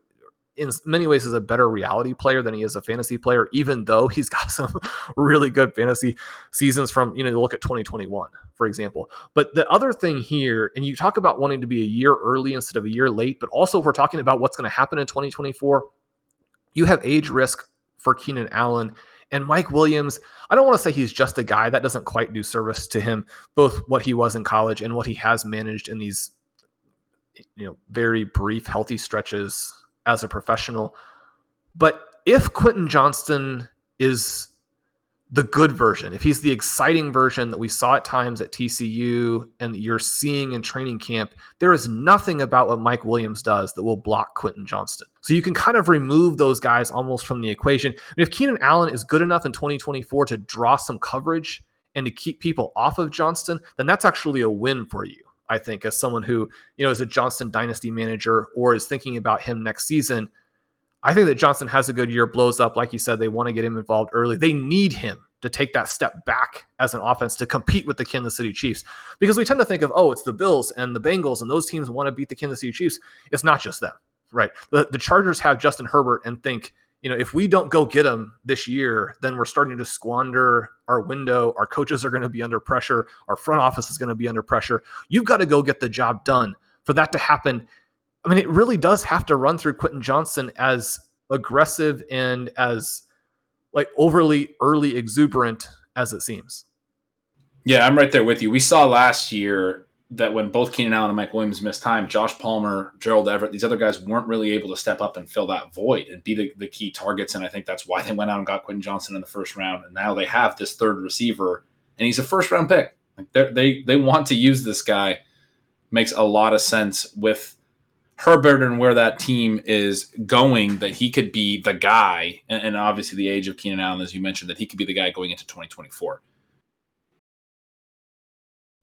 Speaker 2: in many ways is a better reality player than he is a fantasy player, even though [LAUGHS] he's got some really good fantasy seasons from, you know, look at 2021, for example. But the other thing here, and you talk about wanting to be a year early instead of a year late, but also we're talking about what's going to happen in 2024, you have age risk for Keenan Allen. And Mike Williams, I don't want to say he's just a guy that doesn't quite do service to him, both what he was in college and what he has managed in these, you know, very brief, healthy stretches as a professional. But if Quentin Johnston is the good version, if he's the exciting version that we saw at times at TCU and you're seeing in training camp, there is nothing about what Mike Williams does that will block Quentin Johnston. So you can kind of remove those guys almost from the equation. And if Keenan Allen is good enough in 2024 to draw some coverage and to keep people off of Johnston, then that's actually a win for you. I think, as someone who, you know, is a Johnston dynasty manager or is thinking about him next season. I think that Johnston has a good year, blows up. Like you said, they want to get him involved early. They need him to take that step back as an offense to compete with the Kansas City Chiefs. Because we tend to think of, oh, it's the Bills and the Bengals, and those teams want to beat the Kansas City Chiefs. It's not just them, right? The, the Chargers have Justin Herbert and think, you know, if we don't go get him this year, then we're starting to squander our window. Our coaches are going to be under pressure. Our front office is going to be under pressure. You've got to go get the job done. For that to happen, I mean, it really does have to run through Quentin Johnston as aggressive and as like overly early exuberant as it seems.
Speaker 1: Yeah, I'm right there with you. We saw last year that when both Keenan Allen and Mike Williams missed time, Josh Palmer, Gerald Everett, these other guys weren't really able to step up and fill that void and be the, the key targets. And I think that's why they went out and got Quentin Johnston in the first round. And now they have this third receiver, and he's a first round pick. Like they they want to use this guy. Makes a lot of sense with Herbert and where that team is going. That he could be the guy, and, and obviously the age of Keenan Allen, as you mentioned, that he could be the guy going into 2024.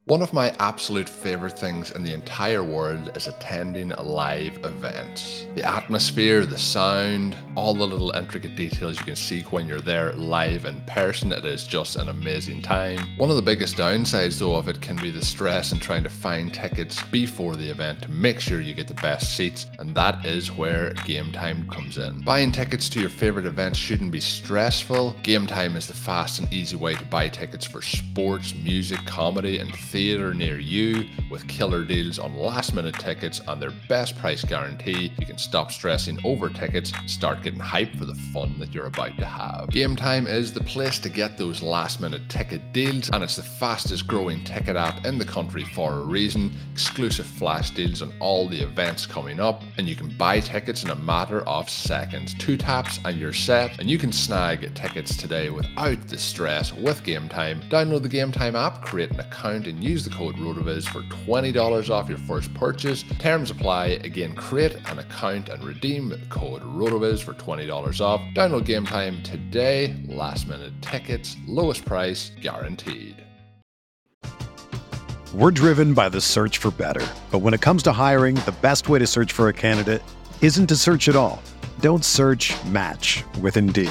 Speaker 3: One of my absolute favorite things in the entire world is attending live events. The atmosphere, the sound, all the little intricate details you can see when you're there live in person, it is just an amazing time. One of the biggest downsides though of it can be the stress in trying to find tickets before the event to make sure you get the best seats, and that is where Gametime comes in. Buying tickets to your favorite events shouldn't be stressful. Gametime is the fast and easy way to buy tickets for sports, music, comedy, and theatre near you with killer deals on last minute tickets and their best price guarantee. You can stop stressing over tickets start getting hyped for the fun that you're about to have. Gametime is the place to get those last minute ticket deals, and it's the fastest growing ticket app in the country for a reason. Exclusive flash deals on all the events coming up, and you can buy tickets in a matter of seconds. Two taps and you're set, and you can snag tickets today without the stress with Gametime. Download the Gametime app, create an account, and use the code ROTOVIZ for $20 off your first purchase. Terms apply. Again, create an account and redeem code ROTOVIZ for $20 off. Download Gametime today. Last minute tickets, lowest price guaranteed.
Speaker 4: We're driven by the search for better. But when it comes to hiring, the best way to search for a candidate isn't to search at all. Don't search match with Indeed.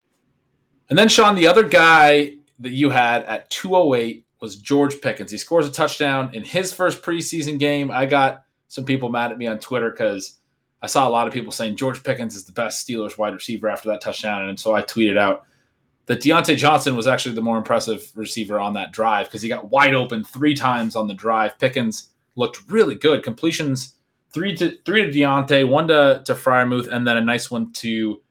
Speaker 1: And then, Shawn, the other guy that you had at 208 was George Pickens. He scores a touchdown in his first preseason game. I got some people mad at me on Twitter because I saw a lot of people saying George Pickens is the best Steelers wide receiver after that touchdown. And so I tweeted out that Diontae Johnson was actually the more impressive receiver on that drive because he got wide open three times on the drive. Pickens looked really good. Completions three to three to Diontae, one to, to Freiermuth, and then a nice one to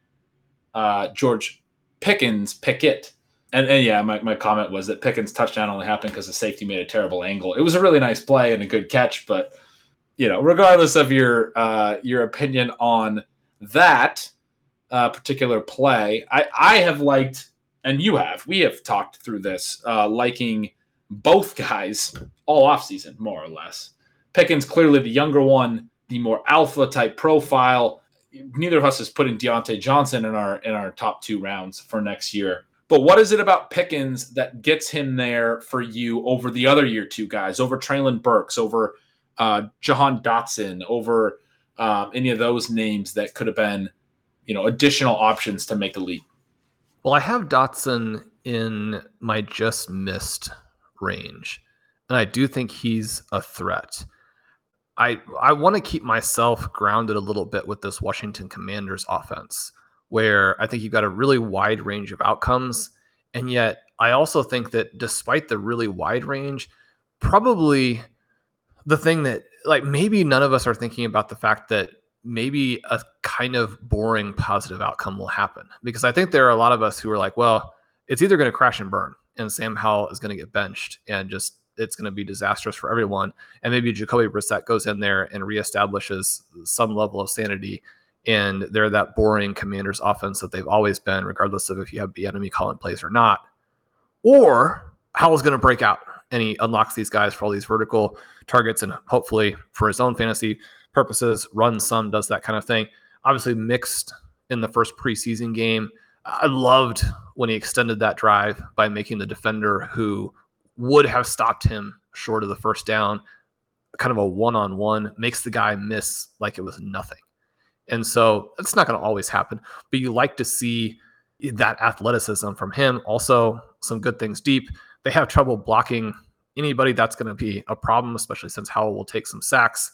Speaker 1: uh, George Pickens Pickett. And, and yeah, my, my comment was that Pickens' touchdown only happened because the safety made a terrible angle. It was a really nice play and a good catch, but you know, regardless of your uh, your opinion on that uh, particular play, I, I have liked, and you have, we have talked through this, uh, liking both guys all offseason, more or less. Pickens clearly the younger one, the more alpha type profile. Neither of us is putting Diontae Johnson in our in our top two rounds for next year. But what is it about Pickens that gets him there for you over the other year two guys, over Treylon Burks, over uh, Jahan Dotson, over um, any of those names that could have been, you know, additional options to make the leap?
Speaker 2: Well, I have Dotson in my just missed range, and I do think he's a threat. I I want to keep myself grounded a little bit with this Washington Commanders offense, where I think you've got a really wide range of outcomes, and yet I also think that despite the really wide range, probably the thing that like maybe none of us are thinking about the fact that maybe a kind of boring positive outcome will happen. Because I think there are a lot of us who are like, well, it's either going to crash and burn, and Sam Howell is going to get benched, and just it's going to be disastrous for everyone. And maybe Jacoby Brissett goes in there and reestablishes some level of sanity. And they're that boring Commanders offense that they've always been, regardless of if you have Bieniemy calling plays or not. Or Howell's going to break out and he unlocks these guys for all these vertical targets and hopefully for his own fantasy purposes, runs some, does that kind of thing. Obviously, mixed in the first preseason game. I loved when he extended that drive by making the defender who would have stopped him short of the first down, kind of a one on one, makes the guy miss like it was nothing. And so it's not going to always happen, but you like to see that athleticism from him. Also, some good things deep. They have trouble blocking anybody. That's going to be a problem, especially since Howell will take some sacks.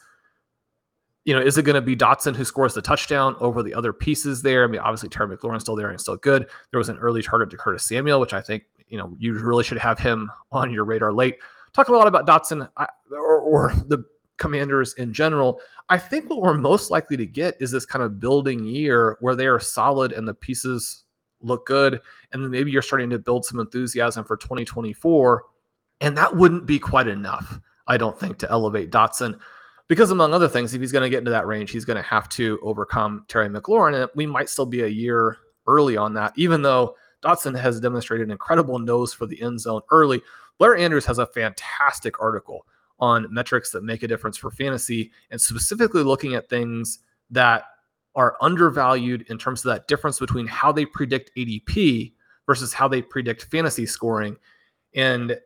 Speaker 2: You know, is it going to be Dotson who scores the touchdown over the other pieces there? I mean, obviously Terry McLaurin's still there and still good. There was an early target to Curtis Samuel, which I think you know you really should have him on your radar late. Talk a lot about Dotson or, or the Commanders in general. I think what we're most likely to get is this kind of building year where they are solid and the pieces look good, and then maybe you're starting to build some enthusiasm for 2024, and that wouldn't be quite enough, I don't think, to elevate Dotson. Because among other things, if he's going to get into that range, he's going to have to overcome Terry McLaurin, and we might still be a year early on that, even though Dotson has demonstrated an incredible nose for the end zone early. Blair Andrews has a fantastic article on metrics that make a difference for fantasy and specifically looking at things that are undervalued in terms of that difference between how they predict ADP versus how they predict fantasy scoring. And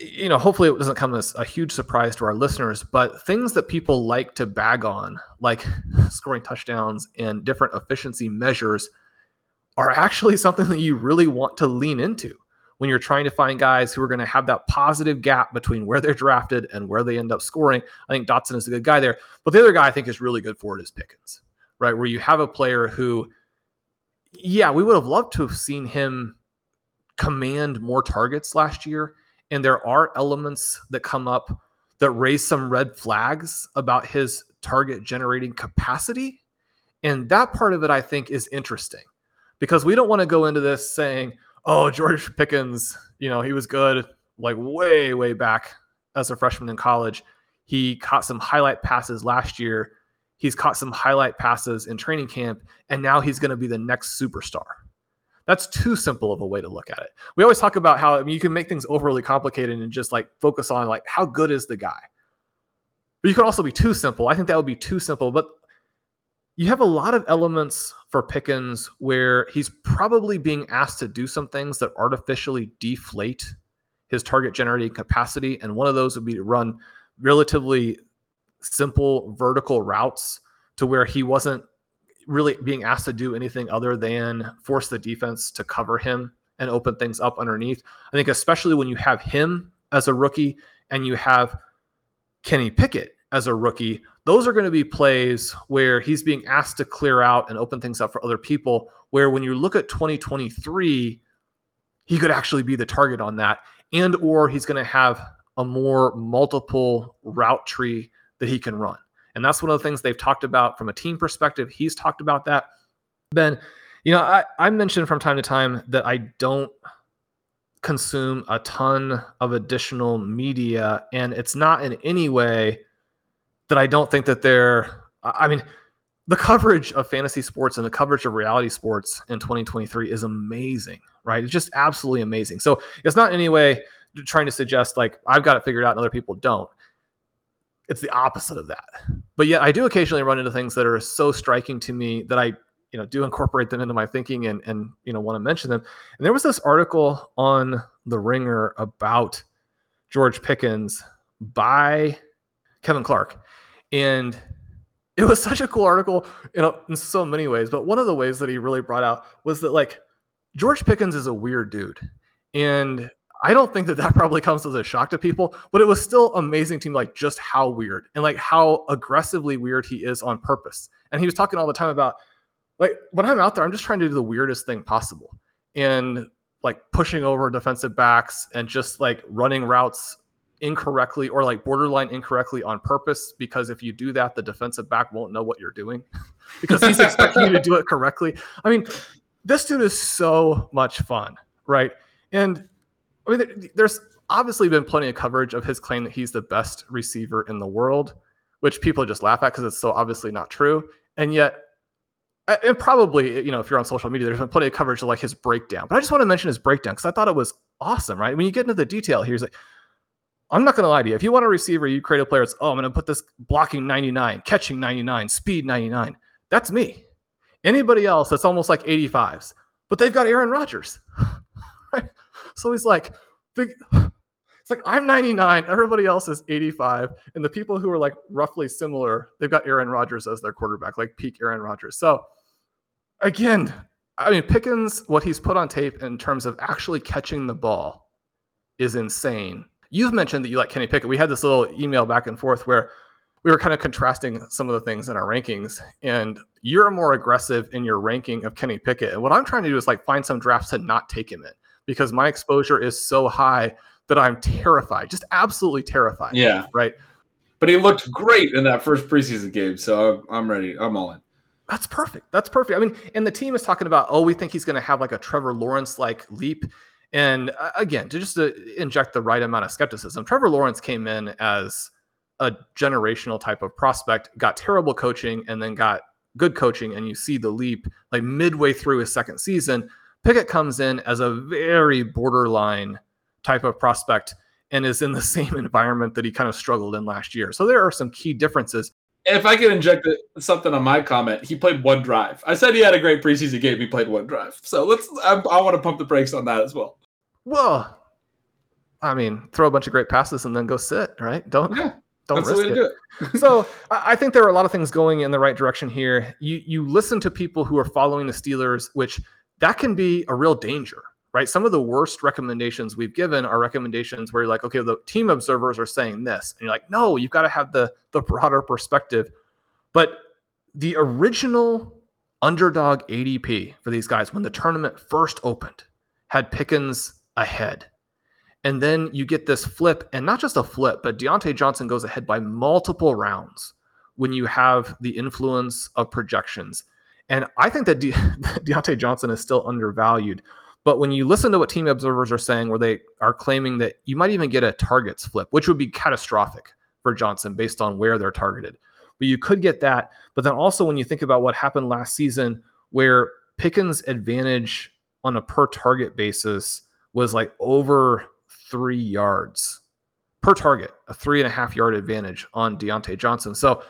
Speaker 2: you know, hopefully it doesn't come as a huge surprise to our listeners, but things that people like to bag on, like [LAUGHS] scoring touchdowns and different efficiency measures, are actually something that you really want to lean into when you're trying to find guys who are going to have that positive gap between where they're drafted and where they end up scoring. I think Dotson is a good guy there. But the other guy I think is really good for it is Pickens, right? Where you have a player who, yeah, we would have loved to have seen him command more targets last year. And there are elements that come up that raise some red flags about his target generating capacity. And that part of it, I think, is interesting because we don't want to go into this saying, oh, George Pickens, you know, he was good like way, way back as a freshman in college. He caught some highlight passes last year. He's caught some highlight passes in training camp, and now he's going to be the next superstar. That's too simple of a way to look at it. We always talk about how I mean, you can make things overly complicated and just like focus on like how good is the guy. But you can also be too simple. I think that would be too simple. But you have a lot of elements for Pickens where he's probably being asked to do some things that artificially deflate his target generating capacity. And one of those would be to run relatively simple vertical routes to where he wasn't really being asked to do anything other than force the defense to cover him and open things up underneath. I think, especially when you have him as a rookie and you have Kenny Pickett as a rookie, those are going to be plays where he's being asked to clear out and open things up for other people. Where when you look at 2023, he could actually be the target on that, and or he's going to have a more multiple route tree that he can run. And that's one of the things they've talked about from a team perspective. He's talked about that. Ben, you know, I, I mentioned from time to time that I don't consume a ton of additional media, and it's not in any way that I don't think that they're, I mean, the coverage of fantasy sports and the coverage of reality sports in 2023 is amazing, right? It's just absolutely amazing. So it's not in any way trying to suggest like I've got it figured out and other people don't. It's the opposite of that. But yet I do occasionally run into things that are so striking to me that I, you know, do incorporate them into my thinking and and you know want to mention them. And there was this article on the Ringer about George Pickens by Kevin Clark. And it was such a cool article know, in so many ways. But one of the ways that he really brought out was that, like, George Pickens is a weird dude. And I don't think that that [LAUGHS] probably comes as a shock to people, but it was still amazing to me, like, just how weird and like how aggressively weird he is on purpose. And he was talking all the time about, like, when I'm out there, I'm just trying to do the weirdest thing possible. And like pushing over defensive backs and just like running routes incorrectly or like borderline incorrectly on purpose because if you do that the defensive back won't know what you're doing. [LAUGHS] Because he's expecting you to do it correctly. I mean this dude is so much fun right? And i mean there's obviously been plenty of coverage of his claim that he's the best receiver in the world which people just laugh at because it's so obviously not true. And yet and probably eh, you know if you're on social media there's been plenty of coverage of like his breakdown. But i just want to mention his breakdown because i thought it was awesome right? When you get into the detail here he's like i'm not going to lie to you. If you want a receiver you create a player it's oh i'm going to put this blocking 99 catching 99 speed 99 that's me. Anybody else that's almost like 85s but they've got aaron rodgers. [LAUGHS] So he's like big [SIGHS] it's like I'm 99, everybody else is 85, and the people who are like roughly similar, they've got Aaron Rodgers as their quarterback, like peak Aaron Rodgers. So again, I mean, Pickens, what he's put on tape in terms of actually catching the ball is insane. You've mentioned that you like Kenny Pickett. We had this little email back and forth where we were kind of contrasting some of the things in our rankings, and you're more aggressive in your ranking of Kenny Pickett. And what I'm trying to do is like find some drafts to not take him in because my exposure is so high that I'm terrified, just absolutely terrified.
Speaker 1: Yeah.
Speaker 2: Right.
Speaker 1: But he looked great in that first preseason game. So I'm ready. I'm all in.
Speaker 2: That's perfect. That's perfect. I mean, and the team is talking about, oh, we think he's going to have like a Trevor Lawrence like leap. And uh, again, to just to inject the right amount of skepticism, Trevor Lawrence came in as a generational type of prospect, got terrible coaching, and then got good coaching. And you see the leap like midway through his second season. Pickett comes in as a very borderline type of prospect and is in the [LAUGHS] same environment that he kind of struggled in last year. So there are some key differences.
Speaker 1: If I could inject something on my comment, he played one drive. I said he had a great preseason game. He played one drive. So let's. I, I want to pump the brakes on that as well.
Speaker 2: Well, I mean, throw a bunch of great passes and then go sit. Right? Don't. Yeah. Don't risk it. Do it. [LAUGHS] so I think there are a lot of things going in the right direction here. You you listen to people who are following the Steelers, which that can be a real danger right? Some of the worst recommendations we've given are recommendations where you're like, okay, the team observers are saying this, and you're like, no, you've got to have the the broader perspective. But the original underdog ADP for these guys when the tournament first opened had Pickens ahead. And then you get this flip, and not just a flip, but Diontae Johnson goes ahead by multiple rounds when you have the influence of projections. And I think that De- [LAUGHS] Diontae Johnson is still undervalued but when you listen to what team observers are saying, where they are claiming that you might even get a targets flip, which would be catastrophic for Johnson based on where they're targeted. But you could get that. But then also, when you think about what happened last season, where Pickens' advantage on a per target basis was like over three yards per target, a three and a half yard advantage on Diontae Johnson. So,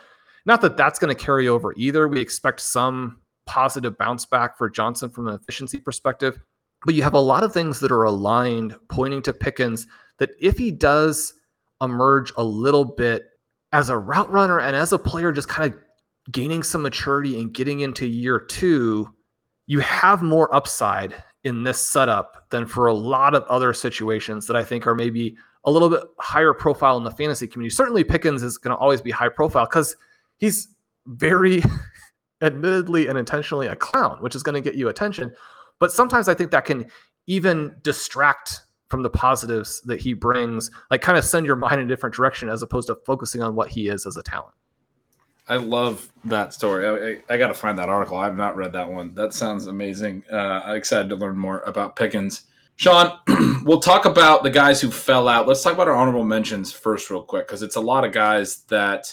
Speaker 2: not that that's going to carry over either. We expect some positive bounce back for Johnson from an efficiency perspective. But you have a lot of things that are aligned, pointing to Pickens, that if he does emerge a little bit as a route runner and as a player, just kind of gaining some maturity and getting into year two, you have more upside in this setup than for a lot of other situations that I think are maybe a little bit higher profile in the fantasy community. Certainly, Pickens is going to always be high profile because he's very [LAUGHS] admittedly and intentionally a clown, which is going to get you attention. But sometimes I think that can even distract from the positives that he brings, like kind of send your mind in a different direction as opposed to focusing on what he is as a talent.
Speaker 1: I love that story. I, I, I got to find that article. I have not read that one. That sounds amazing. Uh, I'm excited to learn more about Pickens. Shawn, [CLEARS THROAT] we'll talk about the guys who fell out. Let's talk about our honorable mentions first, real quick, because it's a lot of guys that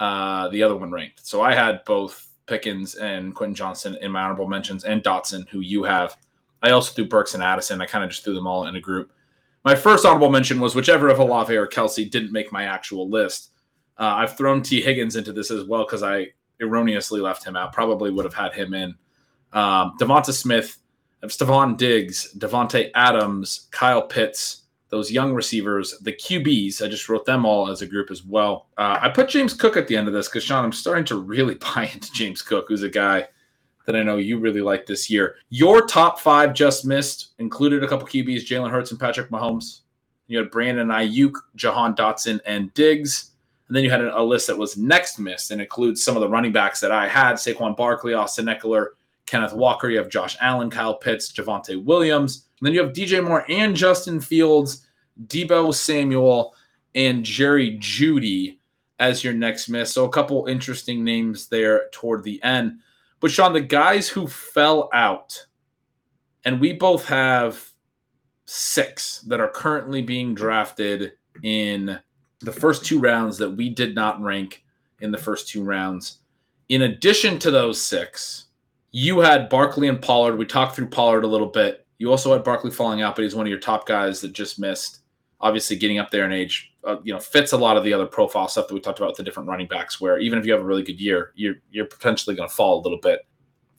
Speaker 1: uh, the other one ranked. So I had both Pickens and Quentin Johnston in my honorable mentions, and Dotson, who you have. I also threw Burks and Addison. I kind of just threw them all in a group. my first honorable mention was whichever of Olave or Kelce didn't make my actual list. Uh, I've thrown Tee Higgins into this as well because I erroneously left him out. Probably would have had him in. Um, DeVonta Smith, Stefon Diggs, Davante Adams, Kyle Pitts, those young receivers, the QBs. I just wrote them all as a group as well. Uh, I put James Cook at the end of this because Shawn, I'm starting to really [LAUGHS] buy into James Cook, who's a guy that I know you really like this year. Your top five just missed included a couple QBs: Jalen Hurts and Patrick Mahomes. You had Brandon Aiyuk, Jahan Dotson, and Diggs. And then you had a, list that was next missed and includes some of the running backs that I had: Saquon Barkley, Austin Ekeler, Kenneth Walker. You have Josh Allen, Kyle Pitts, Javonte Williams. And then you have DJ Moore and Justin Fields, Deebo Samuel, and Jerry Jeudy as your next miss. So a couple interesting names there toward the end. But Shawn, the guys who fell out, and we both have six that are currently being drafted in the first two rounds that we did not rank in the first two rounds. In addition to those six, you had Barkley and Pollard. We talked through Pollard a little bit. You also had Barkley falling out, but he's one of your top guys that just missed. Obviously, getting up there in age, uh, you know, fits a lot of the other profile stuff that we talked about with the different running backs. Where even if you have a really good year, you're you're potentially going to fall a little bit.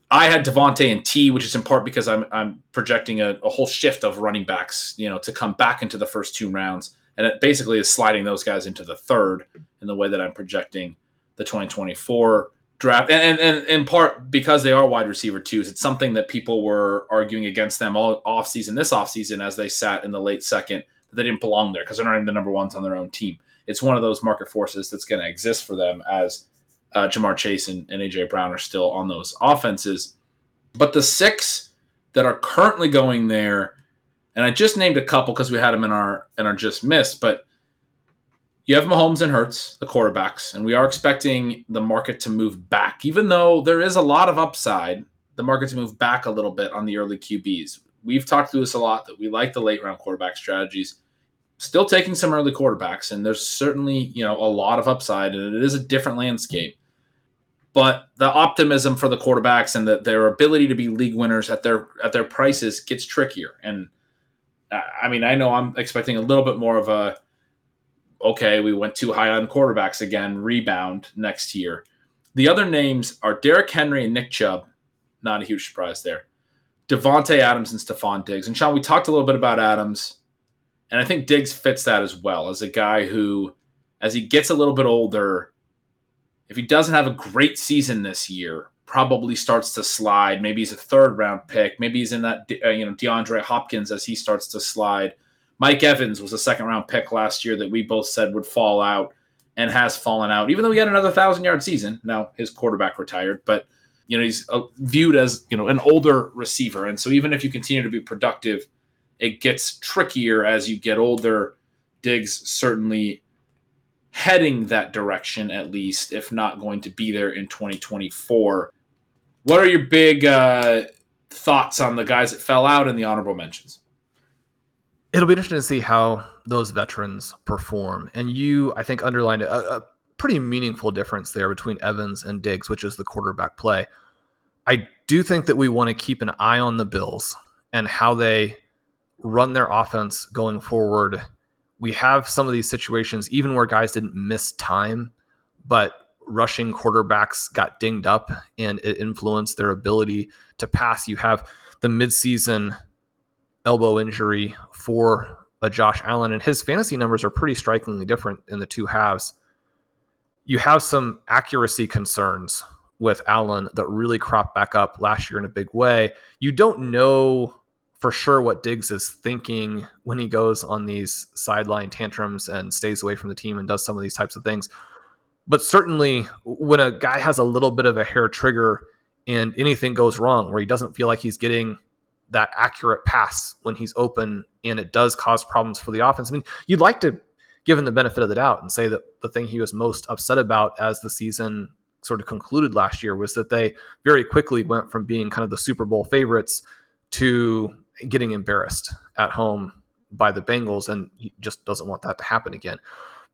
Speaker 1: I had Davante and Tee, which is in part because I'm I'm projecting a, a, whole shift of running backs, you know, to come back into the first two rounds, and it basically is sliding those guys into the third in the way that I'm projecting the 2024 draft, and, and, and in part because they are wide receiver twos. It's something that people were arguing against them all offseason, this offseason, as they sat in the late second, that they didn't belong there because they're not even the number ones on their own team. It's one of those market forces that's going to exist for them as uh, Ja'Marr Chase and, and AJ Brown are still on those offenses. But the six that are currently going there, and I just named a couple because we had them in our in our just missed, but you have Mahomes and Hurts, the quarterbacks, and we are expecting the market to move back, even though there is a lot of upside. The market to move back a little bit on the early QBs. We've talked through this a lot that we like the late round quarterback strategies. Still taking some early quarterbacks, and there's certainly you know a lot of upside, and it is a different landscape. But the optimism for the quarterbacks and the, their ability to be league winners at their at their prices gets trickier. And I mean, I know I'm expecting a little bit more of a okay, we went too high on quarterbacks again, rebound next year. The other names are Derrick Henry and Nick Chubb. Not a huge surprise there. Davante Adams and Stefon Diggs. And Shawn, we talked a little bit about Adams, and I think Diggs fits that as well as a guy who, as he gets a little bit older, if he doesn't have a great season this year, probably starts to slide. Maybe he's a third round pick. Maybe he's in that, uh, you know, DeAndre Hopkins as he starts to slide. Mike Evans was a second round pick last year that we both said would fall out and has fallen out, even though he had another thousand yard season. Now his quarterback retired, but you know he's uh, viewed as you know an older receiver, and so even if you continue to be productive, it gets trickier as you get older. Diggs certainly heading that direction at least, if not going to be there in 2024. What are your big uh, thoughts on the guys that fell out and the honorable mentions?
Speaker 2: It'll be interesting to see how those veterans perform. And you, I think, underlined a, a pretty meaningful difference there between Evans and Diggs, which is the quarterback play. I do think that we want to keep an eye on the Bills and how they run their offense going forward. We have some of these situations, even where guys didn't miss time, but rushing quarterbacks got dinged up and it influenced their ability to pass. You have the midseason elbow injury for a Josh Allen, and his fantasy numbers are pretty strikingly different in the two halves. You have some accuracy concerns with Allen that really cropped back up last year in a big way. You don't know for sure what Diggs is thinking when he goes on these sideline tantrums and stays away from the team and does some of these types of things. But certainly, when a guy has a little bit of a hair trigger and anything goes wrong, where he doesn't feel like he's getting that accurate pass when he's open and it does cause problems for the offense. I mean, you'd like to give him the benefit of the doubt and say that the thing he was most upset about as the season sort of concluded last year was that they very quickly went from being kind of the Super Bowl favorites to getting embarrassed at home by the Bengals and he just doesn't want that to happen again.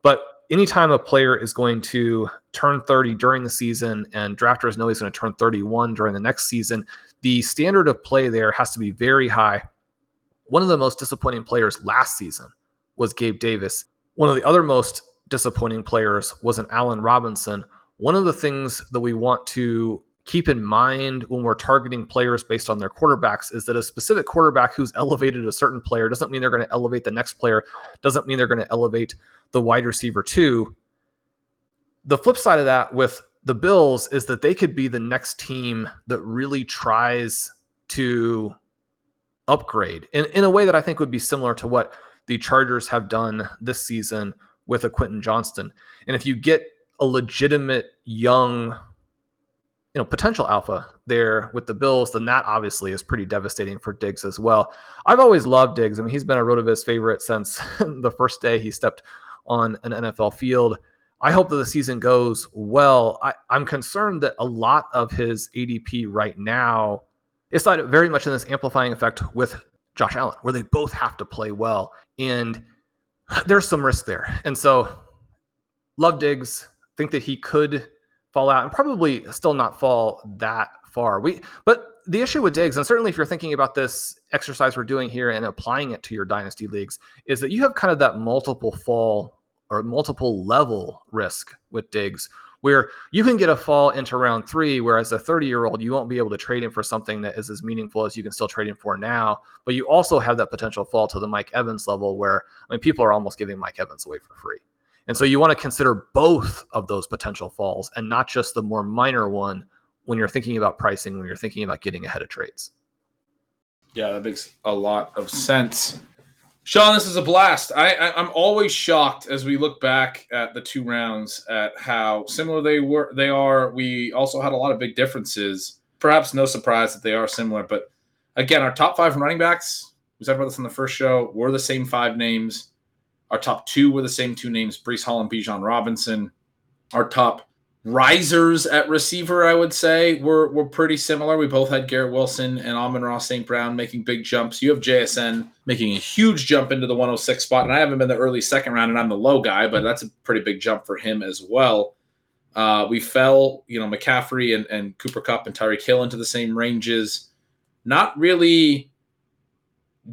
Speaker 2: But anytime a player is going to turn 30 during the season and drafters know he's going to turn 31 during the next season, the standard of play there has to be very high One of the most disappointing players last season was Gabe Davis. One of the other most disappointing players was an Allen Robinson. One of the things that we want to keep in mind when we're targeting players based on their quarterbacks is that a specific quarterback who's elevated a certain player doesn't mean they're going to elevate the next player, doesn't mean they're going to elevate the wide receiver too. The flip side of that with the Bills is that they could be the next team that really tries to upgrade in, in a way that I think would be similar to what the Chargers have done this season with a Quentin Johnston. And if you get a legitimate young, you know, potential alpha there with the Bills, then that obviously is pretty devastating for Diggs as well. I've always loved Diggs. I mean, he's been a RotoViz favorite since [LAUGHS] the first day he stepped on an NFL field. I hope that the season goes well. I, am concerned that a lot of his ADP right now is not very much in this amplifying effect with Josh Allen, where they both have to play well. And there's some risk there. And so, love Diggs. Think that he could fall out and probably still not fall that far. We, but the issue with Diggs, and certainly if you're thinking about this exercise we're doing here and applying it to your dynasty leagues, is that you have kind of that multiple fall or multiple level risk with Diggs, where you can get a fall into round three, whereas a 30 year old, you won't be able to trade him for something that is as meaningful as you can still trade him for now. But you also have that potential fall to the Mike Evans level, where I mean, people are almost giving Mike Evans away for free. And so you want to consider both of those potential falls and not just the more minor one when you're thinking about pricing, when you're thinking about getting ahead of trades.
Speaker 1: Yeah, that makes a lot of sense. Shawn, this is a blast. I, am always shocked as we look back at the two rounds at how similar they were. They are. We also had a lot of big differences. Perhaps no surprise that they are similar, but again, our top five running backs. We talked about this on the first show. Were the same five names. Our top two were the same two names: Breece Hall and Bijan Robinson. Our top risers at receiver, I would say, were were pretty similar. We both had Garrett Wilson and Amon-Ra St. Brown making big jumps. You have JSN making a huge jump into the 106 spot, and I haven't been the early second round, and I'm the low guy, but that's a pretty big jump for him as well. Uh, we fell, you know, McCaffrey and, and Cooper Kupp and Tyreek Hill into the same ranges. Not really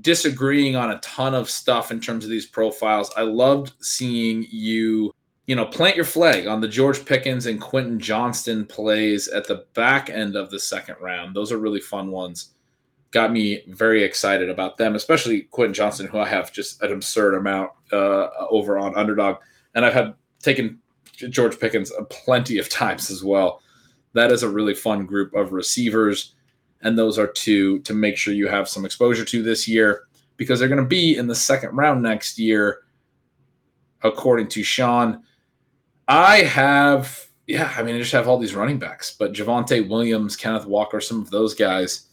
Speaker 1: disagreeing on a ton of stuff in terms of these profiles. I loved seeing you you know, plant your flag on the George Pickens and Quentin Johnston plays at the back end of the second round. Those are really fun ones. Got me very excited about them, especially Quentin Johnston, who I have just an absurd amount uh, over on Underdog, and I've had taken George Pickens plenty of times as well. That is a really fun group of receivers, and those are two to make sure you have some exposure to this year because they're going to be in the second round next year, according to Shawn. I have, yeah, I mean, I just have all these running backs, but Javonte Williams, Kenneth Walker, some of those guys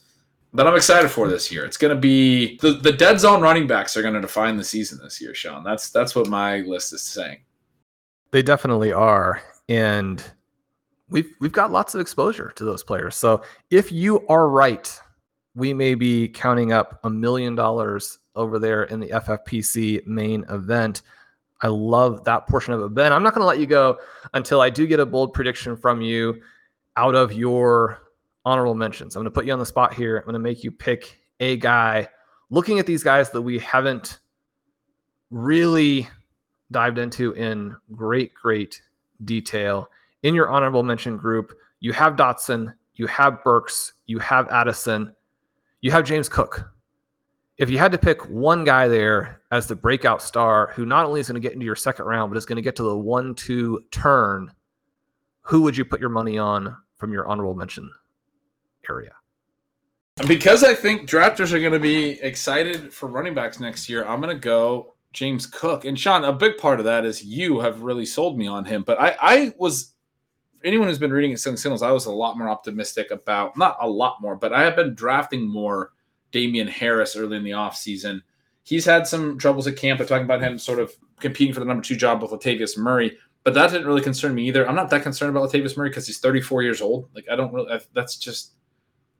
Speaker 1: that I'm excited for this year. It's going to be the, the dead zone running backs are going to define the season this year, Shawn. That's that's what my list is saying.
Speaker 2: They definitely are, and we've we've got lots of exposure to those players. So if you are right, we may be counting up a million dollars over there in the FFPC main event. I love that portion of it. Ben, I'm not going to let you go until I do get a bold prediction from you out of your honorable mentions. I'm going to put you on the spot here. I'm going to make you pick a guy. Looking at these guys that we haven't really dived into in great, great detail in your honorable mention group, you have Dotson, you have Burks, you have Addison, you have James Cook if you had to pick one guy there as the breakout star who not only is going to get into your second round, but is going to get to the one two turn, who would you put your money on from your honorable mention area?
Speaker 1: Because I think drafters are going to be excited for running backs next year, I'm going to go James Cook. And Shawn, a big part of that is you have really sold me on him. But I, I was, anyone who's been reading at Stealing Signals, I was a lot more optimistic about, not a lot more, but I have been drafting more Damien Harris early in the offseason. He's had some troubles at camp, but talking about him sort of competing for the number two job with Latavius Murray. But that didn't really concern me either. I'm not that concerned about Latavius Murray because he's 34 years old. Like I don't really. That's just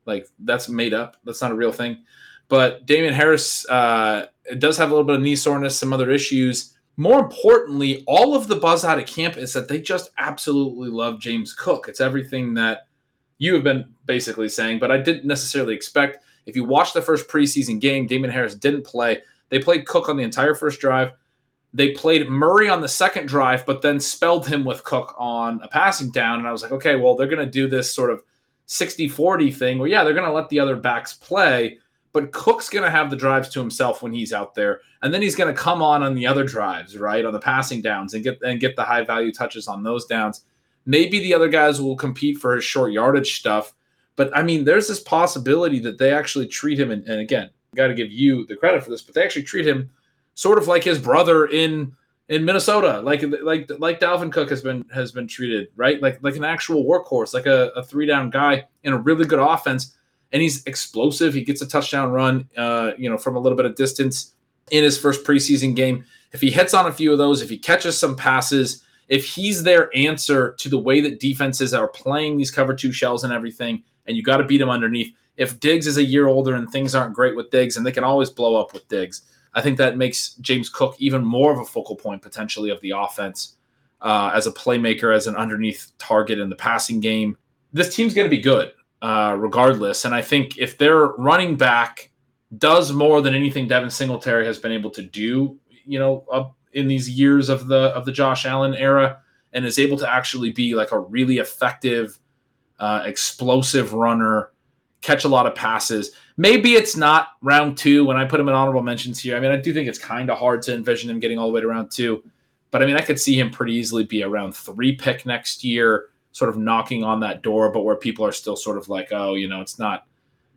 Speaker 1: like that's made up. That's not a real thing. But Damien Harris uh, does have a little bit of knee soreness, some other issues. More importantly, all of the buzz out of camp is that they just absolutely love James Cook. It's everything that you have been basically saying, but I didn't necessarily expect If you watch the first preseason game, Damien Harris didn't play. They played Cook on the entire first drive. They played Murray on the second drive, but then spelled him with Cook on a passing down. And I was like, okay, well, they're going to do this sort of 60 40 thing where, yeah, they're going to let the other backs play, but Cook's going to have the drives to himself when he's out there. And then he's going to come on on the other drives, right? On the passing downs and get, and get the high value touches on those downs. Maybe the other guys will compete for his short yardage stuff. But I mean, there's this possibility that they actually treat him, and, and again, got to give you the credit for this, but they actually treat him sort of like his brother in in Minnesota, like like like Dalvin Cook has been has been treated, right? Like like an actual workhorse, like a, a three down guy in a really good offense, and he's explosive. He gets a touchdown run, uh, you know, from a little bit of distance in his first preseason game. If he hits on a few of those, if he catches some passes, if he's their answer to the way that defenses are playing these cover two shells and everything, and you got to beat him underneath. If Diggs is a year older and things aren't great with Diggs, and they can always blow up with Diggs, I think that makes James Cook even more of a focal point potentially of the offense uh, as a playmaker, as an underneath target in the passing game. This team's going to be good uh, regardless. And I think if their running back does more than anything Devin Singletary has been able to do, you know, up in these years of the of the Josh Allen era, and is able to actually be like a really effective, uh, explosive runner, catch a lot of passes. Maybe it's not round two when I put him in honorable mentions here. I mean, I do think it's kind of hard to envision him getting all the way to round two, but I mean, I could see him pretty easily be a round three pick next year, sort of knocking on that door, but where people are still sort of like, oh, you know, it's not,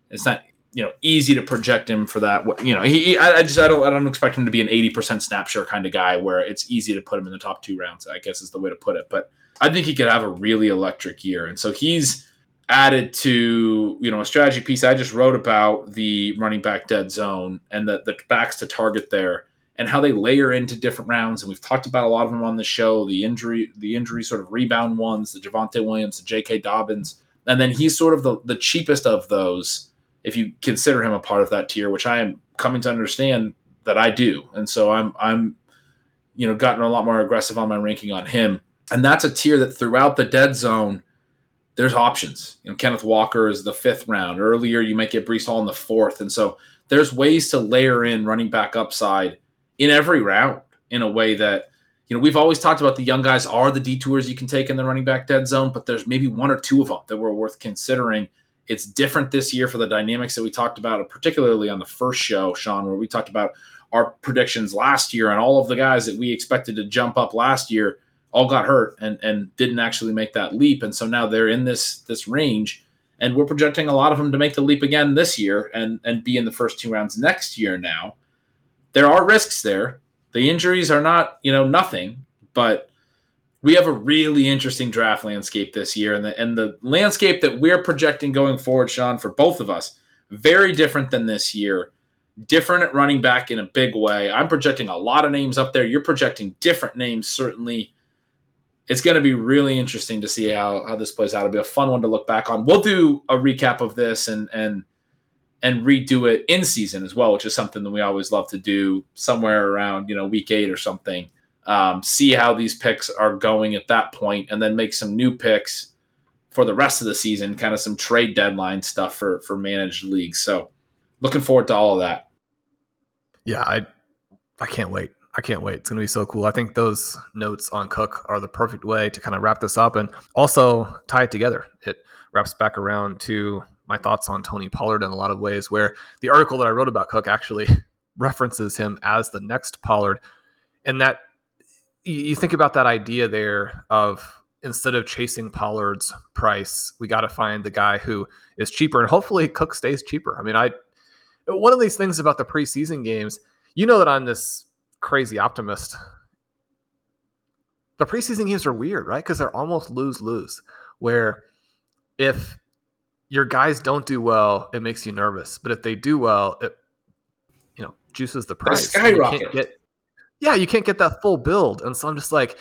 Speaker 1: it's not you know easy to project him for that. You know, he, I, just I don't I don't expect him to be an eighty percent snap share kind of guy where it's easy to put him in the top two rounds. I guess is the way to put it. But I think he could have a really electric year, and so he's added to you know a strategy piece I just wrote about the running back dead zone and the the backs to target there and how they layer into different rounds. And we've talked about a lot of them on the show. The injury, the injury sort of rebound ones, the Javonte Williams, the J.K. Dobbins, and then he's sort of the the cheapest of those if you consider him a part of that tier, which I am coming to understand that I do. And so I'm I'm you know gotten a lot more aggressive on my ranking on him. And that's a tier that throughout the dead zone, there's options. You know, Kenneth Walker is the fifth round. Earlier, you might get Breece Hall in the fourth. And so there's ways to layer in running back upside in every round in a way that, you know, we've always talked about the young guys are the detours you can take in the running back dead zone, but there's maybe one or two of them that were worth considering it's different this year for the dynamics that we talked about, particularly on the first show, Shawn, where we talked about our predictions last year and all of the guys that we expected to jump up last year all got hurt and and didn't actually make that leap. And so now they're in this this range and we're projecting a lot of them to make the leap again this year and and be in the first two rounds next year now. There are risks there. The injuries are not you know nothing but we have a really interesting draft landscape this year, and the and the landscape that we're projecting going forward, Shawn, for both of us, very different than this year. Different at running back in a big way. I'm projecting a lot of names up there. You're projecting different names, certainly. It's going to be really interesting to see how, how this plays out. It'll be a fun one to look back on. We'll do a recap of this and and and redo it in season as well, which is something that we always love to do somewhere around you know week eight or something um, see how these picks are going at that point, and then make some new picks for the rest of the season, kind of some trade deadline stuff for for managed leagues. So, looking forward to all of that.
Speaker 2: Yeah, I I can't wait. I can't wait. It's going to be so cool. I think those notes on Cook are the perfect way to kind of wrap this up and also tie it together. It wraps back around to my thoughts on Tony Pollard in a lot of ways, where the article that I wrote about Cook actually [LAUGHS] references him as the next Pollard. And that you think about that idea there of instead of chasing Pollard's price, we got to find the guy who is cheaper, and hopefully Cook stays cheaper. I mean, I one of these things about the preseason games, you know that I'm this crazy optimist. The preseason games are weird, right? Because they're almost lose lose. Where if your guys don't do well, it makes you nervous, but if they do well, it you know juices the price.
Speaker 1: Skyrocket.
Speaker 2: Get, yeah, you can't get that full build. And so I'm just like,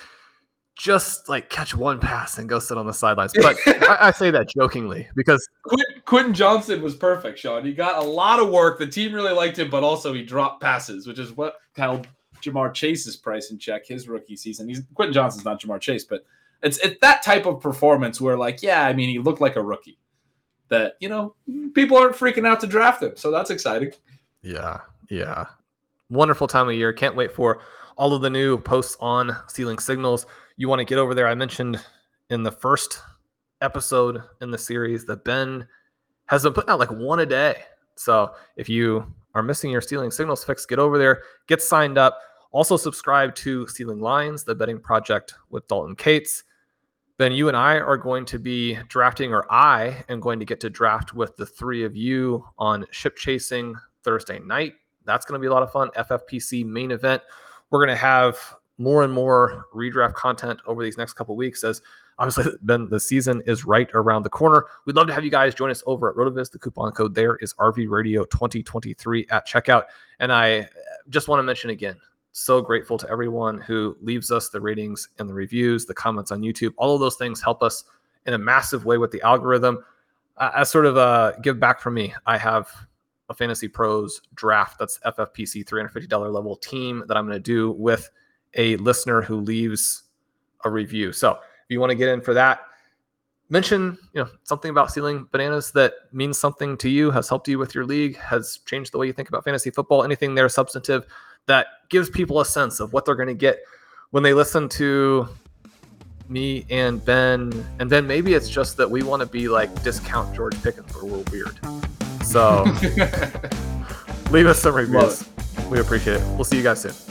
Speaker 2: just like catch one pass and go sit on the sidelines. But I, I, say that jokingly because [LAUGHS]
Speaker 1: Quentin, Quentin, Johnston was perfect, Shawn. He got a lot of work. The team really liked him, but also he dropped passes, which is what held Ja'Marr Chase's price in check his rookie season. He's Quentin Johnston's not Ja'Marr Chase, but it's it's that type of performance where, like, yeah, I mean, he looked like a rookie. that you know people aren't freaking out to draft him. So that's exciting.
Speaker 2: Yeah, yeah. Wonderful time of year. Can't wait for all of the new posts on Stealing Signals. You want to get over there. I mentioned in the first episode in the series that Ben has been putting out like one a day. So if you are missing your Stealing Signals fix, get over there, get signed up. Also, subscribe to Stealing Lines, the betting project with Dalton Kates. Then you and I are going to be drafting, or I am going to get to draft with the three of you on ship chasing Thursday night. That's going to be a lot of fun. FFPC main event. We're going to have more and more redraft content over these next couple weeks as obviously [LAUGHS] then the season is right around the corner. We'd love to have you guys join us over at RotoViz. The coupon code there is RV Radio 2023 at checkout. And I just want to mention again, so grateful to everyone who leaves us the ratings and the reviews, the comments on YouTube. All of those things help us in a massive way with the algorithm. Uh, as sort of a give back from me, I have a Fantasy Pros draft that's FFPC $350 level team that I'm going to do with a listener who leaves a review. So if you want to get in for that, mention you know something about stealing bananas that means something to you, has helped you with your league, has changed the way you think about fantasy football. Anything there substantive that gives people a sense of what they're going to get when they listen to me and Ben. And then maybe it's just that we want to be like discount George Pickens, or we're weird. So [LAUGHS] leave us some reviews. We appreciate it. We'll see you guys soon.